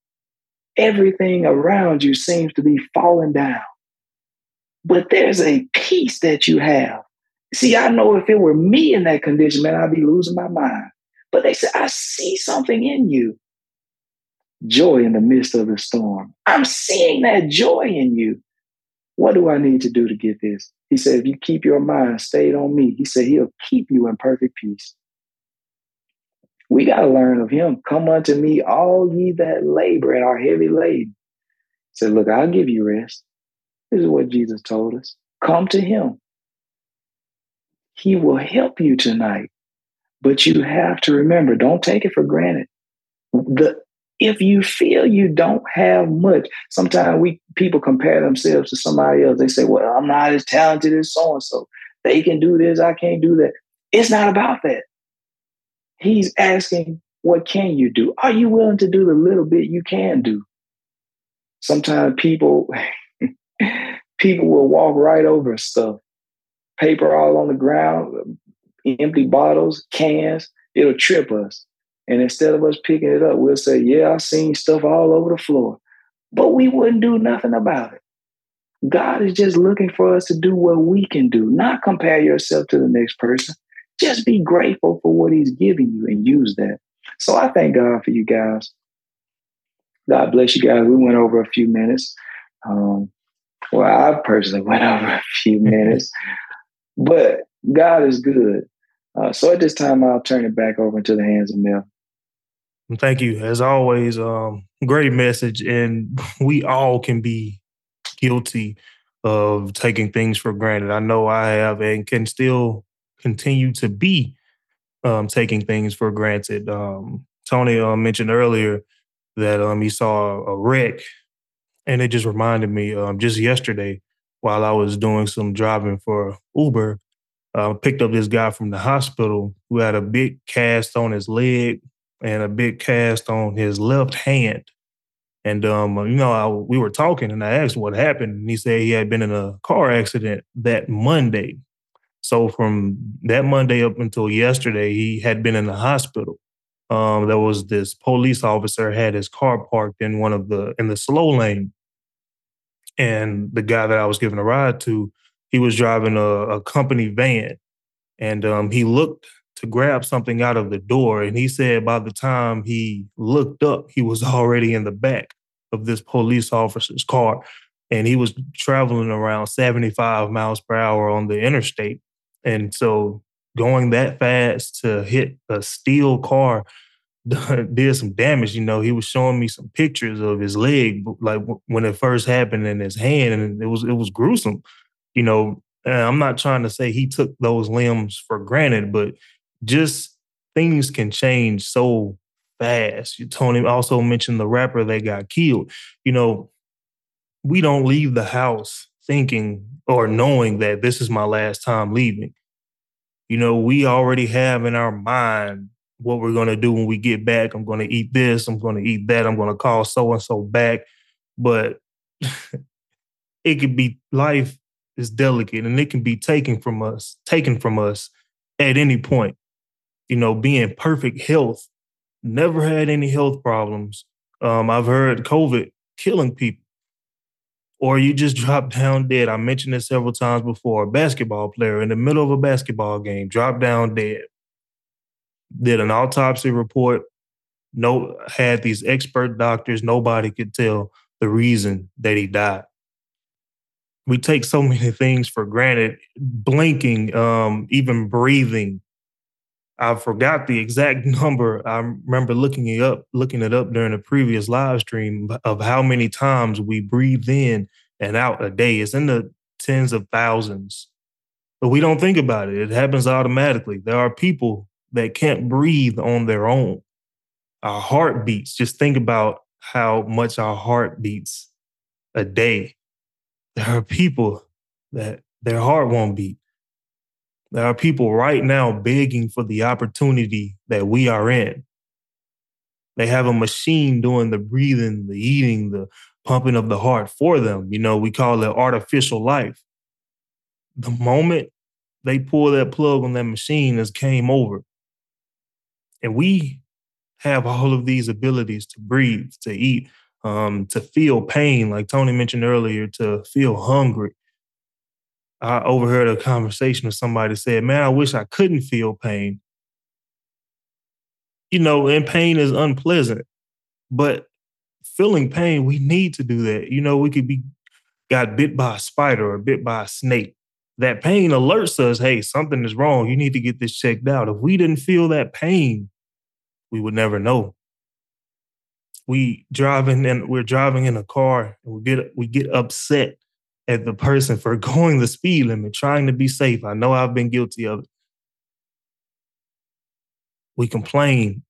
everything around you seems to be falling down. But there's a peace that you have. See, I know if it were me in that condition, man, I'd be losing my mind. But they said, I see something in you. Joy in the midst of the storm. I'm seeing that joy in you. What do I need to do to get this? He said, If you keep your mind stayed on me, he said, He'll keep you in perfect peace. We got to learn of him. Come unto me, all ye that labor and are heavy laden. Said, Look, I'll give you rest. This is what Jesus told us. Come to him. He will help you tonight. But you have to remember, don't take it for granted. The if you feel you don't have much, sometimes we people compare themselves to somebody else. They say, Well, I'm not as talented as so and so. They can do this, I can't do that. It's not about that. He's asking, What can you do? Are you willing to do the little bit you can do? Sometimes people [laughs] people will walk right over stuff. Paper all on the ground, empty bottles, cans, it'll trip us. And instead of us picking it up, we'll say, Yeah, I've seen stuff all over the floor. But we wouldn't do nothing about it. God is just looking for us to do what we can do, not compare yourself to the next person. Just be grateful for what He's giving you and use that. So I thank God for you guys. God bless you guys. We went over a few minutes. Um, well, I personally went [laughs] over a few minutes, but God is good. Uh, so at this time, I'll turn it back over into the hands of Mel. Thank you. As always, um, great message. And [laughs] we all can be guilty of taking things for granted. I know I have and can still continue to be um, taking things for granted. Um, Tony uh, mentioned earlier that um, he saw a wreck, and it just reminded me um, just yesterday while I was doing some driving for Uber, uh, picked up this guy from the hospital who had a big cast on his leg and a big cast on his left hand. And um, you know, I, we were talking, and I asked what happened, and he said he had been in a car accident that Monday. So from that Monday up until yesterday, he had been in the hospital. Um, there was this police officer had his car parked in one of the in the slow lane, and the guy that I was giving a ride to, he was driving a, a company van, and um, he looked to grab something out of the door. And he said by the time he looked up, he was [laughs] already in the back of this police officer's car. And he was traveling around 75 miles per hour on the interstate. And so going that fast to hit a steel car [laughs] did some damage. You know, he was showing me some pictures of his leg, like when it first happened in his hand, and it was it was gruesome. You know, I'm not trying to say he took those limbs for granted, but just things can change so fast. Tony also mentioned the rapper that got killed. You know, we don't leave the house thinking or knowing that this is my last time leaving. You know, we already have in our mind what we're going to do when we get back. I'm going to eat this, I'm going to eat that, I'm going to call so and so back. But [laughs] it could be life is delicate and it can be taken from us, taken from us at any point you know, being perfect health, never had any health problems. Um, I've heard COVID killing people, or you just drop down dead. I mentioned this several times before. A basketball player in the middle of a basketball game dropped down dead. Did an autopsy report. No, had these expert doctors. Nobody could tell the reason that he died. We take so many things for granted. Blinking, um, even breathing, I forgot the exact [laughs] number. I remember looking it up, looking it up during a previous live stream of how many times we breathe in and out a day. It's in the tens of thousands. But we don't think about it. It happens automatically. There are people that can't breathe on their own. Our heart beats. Just think about how much our heart beats a day. There are people that their heart won't beat. There are people right now begging for the opportunity that we are in. They have a machine doing the breathing, the eating, the pumping of the heart for them. You know, we call it artificial life. The moment they pull that plug on that machine, is came over. And we have all of these abilities to breathe, to eat, um, to feel pain, like Tony mentioned earlier, to feel hungry, I overheard a conversation with somebody said, Man, I wish I couldn't feel pain. You know, and pain is unpleasant, but feeling pain, we need to do that. You know, we could be got bit by a spider or bit by a snake, that pain alerts us, hey, something is wrong. You need to get this checked out. If we didn't feel that pain, we would never know. We driving and we're driving in a car and we get we get upset at the person for going the speed limit, trying to be safe. I know I've been guilty of it. We complain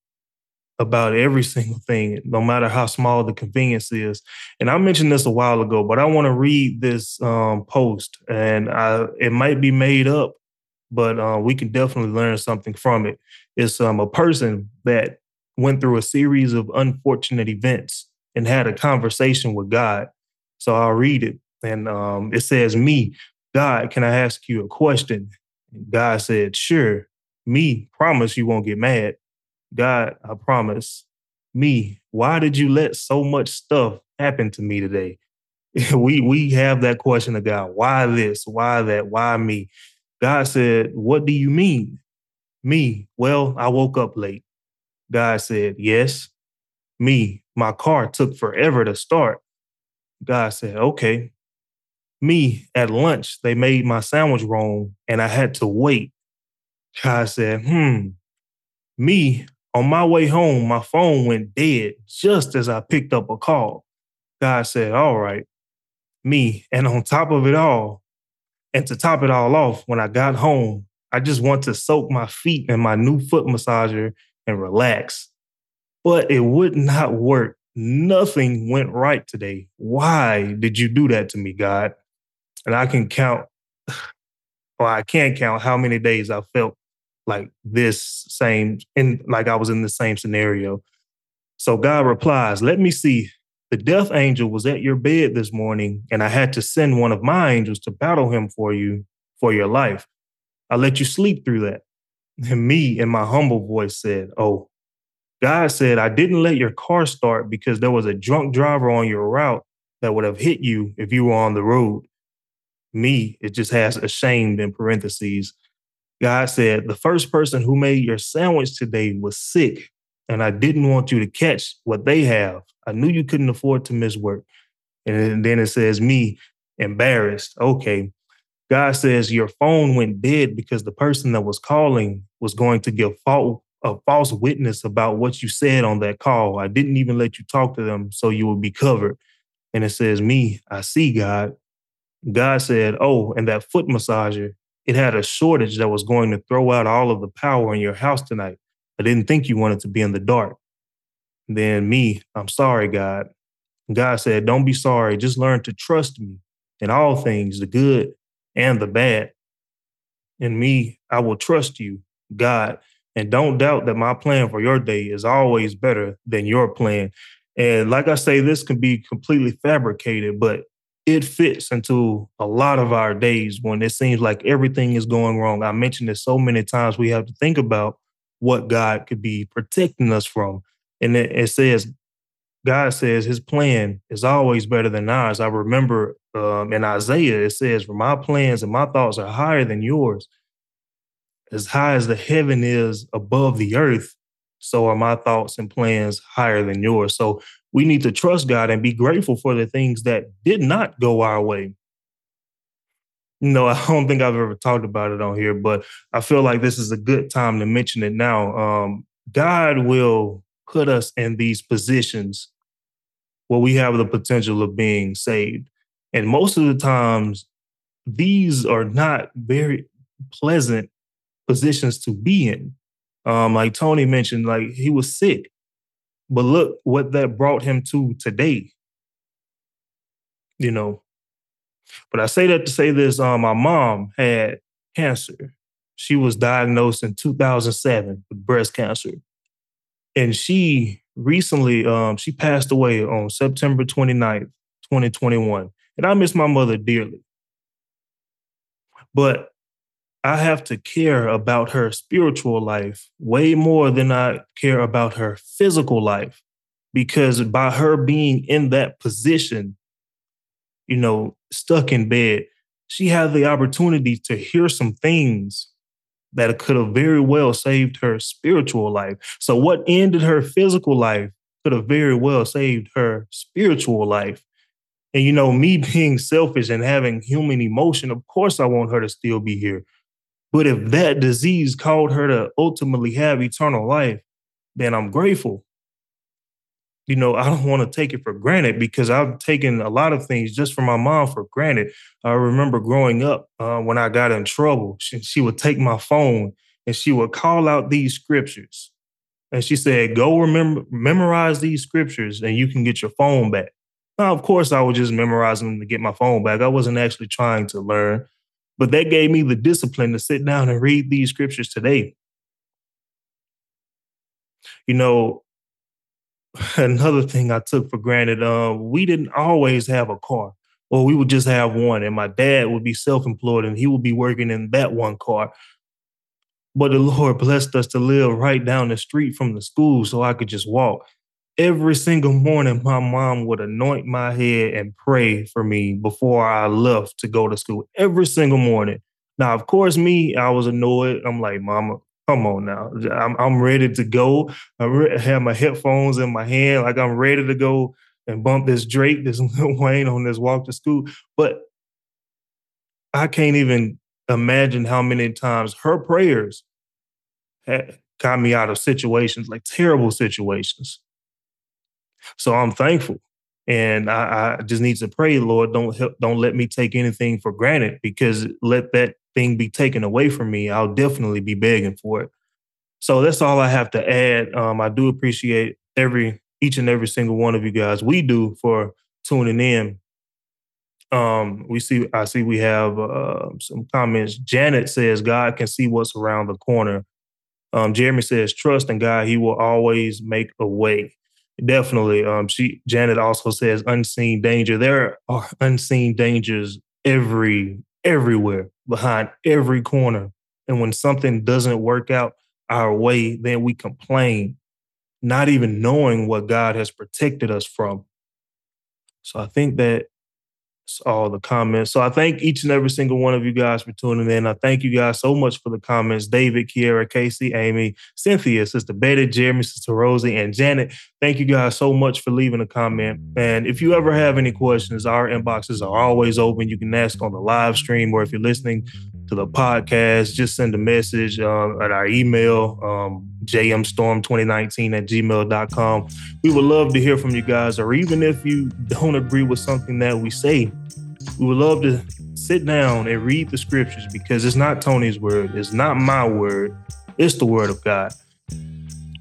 about every single thing, no matter how small the convenience is. And I mentioned this a while ago, but I want to read this um, post, and I, it might be made up, but uh, we can definitely learn something from it. It's um, a person that went through a series of unfortunate events and had a conversation with God. So I'll read it. And um, it says, Me, God, can I ask you a question? And God said, Sure. Me, promise you won't get mad. God, I promise. Me, why did you let so much stuff happen to me today? [laughs] we we have that question of God. Why this? Why that? Why me? God said, What do you mean? Me, well, I woke up late. God said, Yes. Me, my car took forever to start. God said, Okay. Me, at lunch, they made my sandwich wrong and I had to wait. God said, Hmm. Me, on my way home, my phone went dead just as I picked up a call. God said, All right. Me, and on top of it all, and to top it all off, when I got home, I just want to soak my feet in my new foot massager and relax. But it would not work. Nothing went right today. Why did you do that to me, God? And I can count, or I can't count how many days I felt like this same, and like I was in the same scenario. So God replies, Let me see. The death angel was at your bed this morning, and I had to send one of my angels to battle him for you for your life. I let you sleep through that. And me, in my humble voice, said, Oh, God said, I didn't let your car start because there was a drunk driver on your route that would have hit you if you were on the road. Me, it just has ashamed in parentheses. God said, The first person who made your sandwich today was sick, and I didn't want you to catch what they have. I knew you couldn't afford to miss work. And then it says, Me, embarrassed. Okay, God says your phone went dead because the person that was calling was going to give fault, a false witness about what you said on that call. I didn't even let you talk to them so you would be covered. And it says, Me, I see God. God said, Oh, and that foot massager, it had a shortage that was going to throw out all of the power in your house tonight. I didn't think you wanted to be in the dark. Then me, I'm sorry, God. God said, Don't be sorry. Just learn to trust me in all things, the good and the bad. In me, I will trust you, God, and don't doubt that my plan for your day is always better than your plan. And like I say, this can be completely fabricated, but it fits into a lot of our days when it seems like everything is going wrong. I mentioned it so many times, we have to think about what God could be protecting us from. And it, it says, God says his plan is always better than ours. I remember um, in Isaiah, it says, For my plans and my thoughts are higher than yours. As high as the heaven is above the earth, so are my thoughts and plans higher than yours. So we need to trust God and be grateful for the things that did not go our way. No, [laughs] I don't think I've ever talked about it on here, but I feel like this is a good time to mention it now. Um, God will put us in these positions where we have the potential of being saved. And most of the times, these are not very pleasant positions to be in. Um, like Tony mentioned, like he was sick, but look what that brought him to today. You know, but I say that to say this: um, my mom had cancer. She was diagnosed in 2007 with breast cancer, and she recently um, she passed away on September 29th, 2021. And I miss my mother dearly. But I have to care about her spiritual life way more than I care about her physical life. Because by her being in that position, you know, stuck in bed, she had the opportunity to hear some things that could have very well saved her spiritual life. So, what ended her physical life could have very well saved her spiritual life. And you know, me [laughs] being selfish and having human emotion, of course I want her to still be here. But if that disease called her to ultimately have eternal life, then I'm grateful. You know, [laughs] I don't want to take it for granted because I've taken a lot of things just from my mom for granted. I remember growing up uh, when I got in trouble, she, she would take my phone and she would call out these scriptures. And she said, Go remember, memorize these scriptures and you can get your phone back. Now, of course, I was just memorizing them to get my phone back. I wasn't actually trying to learn, but that gave me the discipline to sit down and read these scriptures today. You know, [laughs] another thing I took for granted, uh, we didn't always have a car, or we would just have one, and my dad would be self employed and he would be working in that one car. But the Lord blessed us to live right down the street from the school so I could just walk. Every single morning, my mom would anoint my head and pray for me before I left to go to school. Every single morning. Now, of course, me, I was annoyed. I'm like, Mama, come on now. I'm, I'm ready to go. I re- have my headphones in my hand. Like I'm ready to go and bump this Drake, this [laughs] Lil Wayne on this walk to school. But I can't even imagine how many times her prayers had got me out of situations, like terrible situations. So I'm thankful. And I, I just need to pray, Lord, don't help, don't let me take anything for granted because let that thing be taken away from me, I'll definitely be begging for it. So that's all I have to add. Um, I do appreciate every each and every single one of you guys. We do for tuning in. Um, we see I see we have uh, some comments. Janet says God can see what's around the corner. Um, Jeremy says trust in God; He will always make a way. Definitely. Um, she Janet also says unseen danger. There are unseen dangers every everywhere, behind every corner. And when something doesn't work out our way, then we complain, not even knowing what God has protected us from. So I think that all the comments. So I thank each and every single one of you guys for tuning in. I thank you guys so much for the comments. David, Kiera, Casey, Amy, Cynthia, Sister Betty, Jeremy, Sister Rosie, and Janet. Thank you guys so much for leaving a comment. And if you ever have any questions, our inboxes are always open. You can ask on the live stream, or if you're listening to the podcast, just send a message uh, at our email, um, jmstorm2019 at gmail.com. We would love to hear from you guys, or even if you don't agree with something that we say, we would love to sit down and read the scriptures because it's not Tony's word, it's not my word, it's the word of God.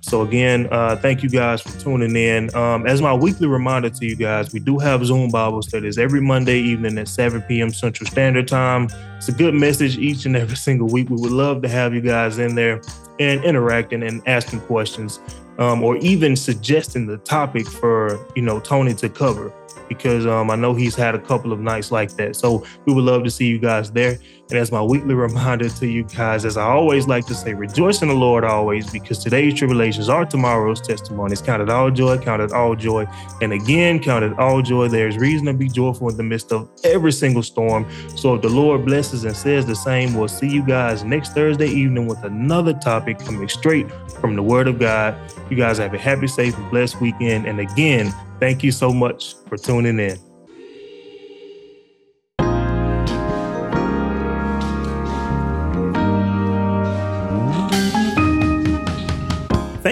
So again, uh, thank you guys for tuning in. Um, as my weekly reminder to you guys, we do have Zoom Bible studies every Monday evening at 7 p.m. Central Standard Time. It's a good message each and every [laughs] single week. We would love to have you guys in there and interacting and asking questions, um, or even suggesting the topic for you know Tony to cover because um, I know he's had a couple of nights like that. So we would love to see you guys there. And as my weekly reminder to you guys, as I always like to say, rejoice in the Lord always, because today's tribulations are tomorrow's testimonies. Count it all joy, count it all joy. And again, count it all joy. There's reason to be joyful in the midst of every single storm. So if the Lord blesses and says the same, we'll see you guys next Thursday evening with another topic coming straight from the Word of God. You guys have a happy, safe, and blessed weekend. And again, thank you so much for tuning in.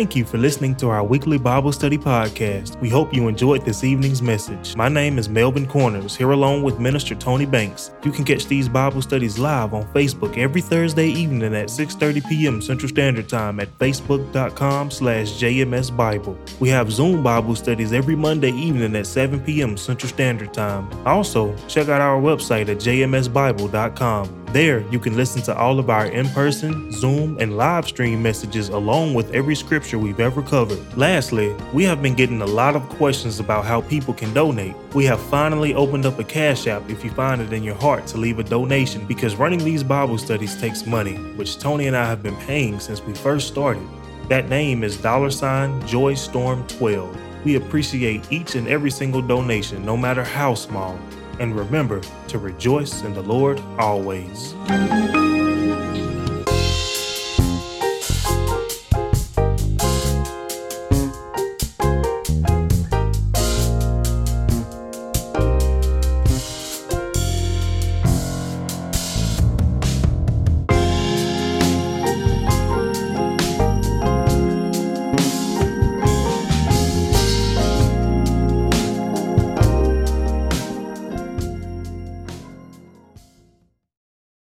Thank you for listening to our weekly Bible study podcast. We hope you enjoyed this evening's message. My name is Melvin Corners, here along with Minister Tony Banks. You can catch these Bible studies live on Facebook every Thursday evening at 6.30 p.m. Central Standard Time at facebook.com slash jmsbible. We have Zoom Bible studies every Monday evening at 7 p.m. Central Standard Time. Also, check out our website at jmsbible.com. There, you can listen to all of our in person, Zoom, and live stream messages along with every scripture we've ever covered. Lastly, we have been getting a lot of questions about how people can donate. We have finally opened up a Cash App if you find it in your heart to leave a donation because running these Bible studies takes money, which Tony and I have been paying since we first started. That name is dollar sign joystorm12. We appreciate each and every single donation, no matter how small. And remember to rejoice in the Lord always.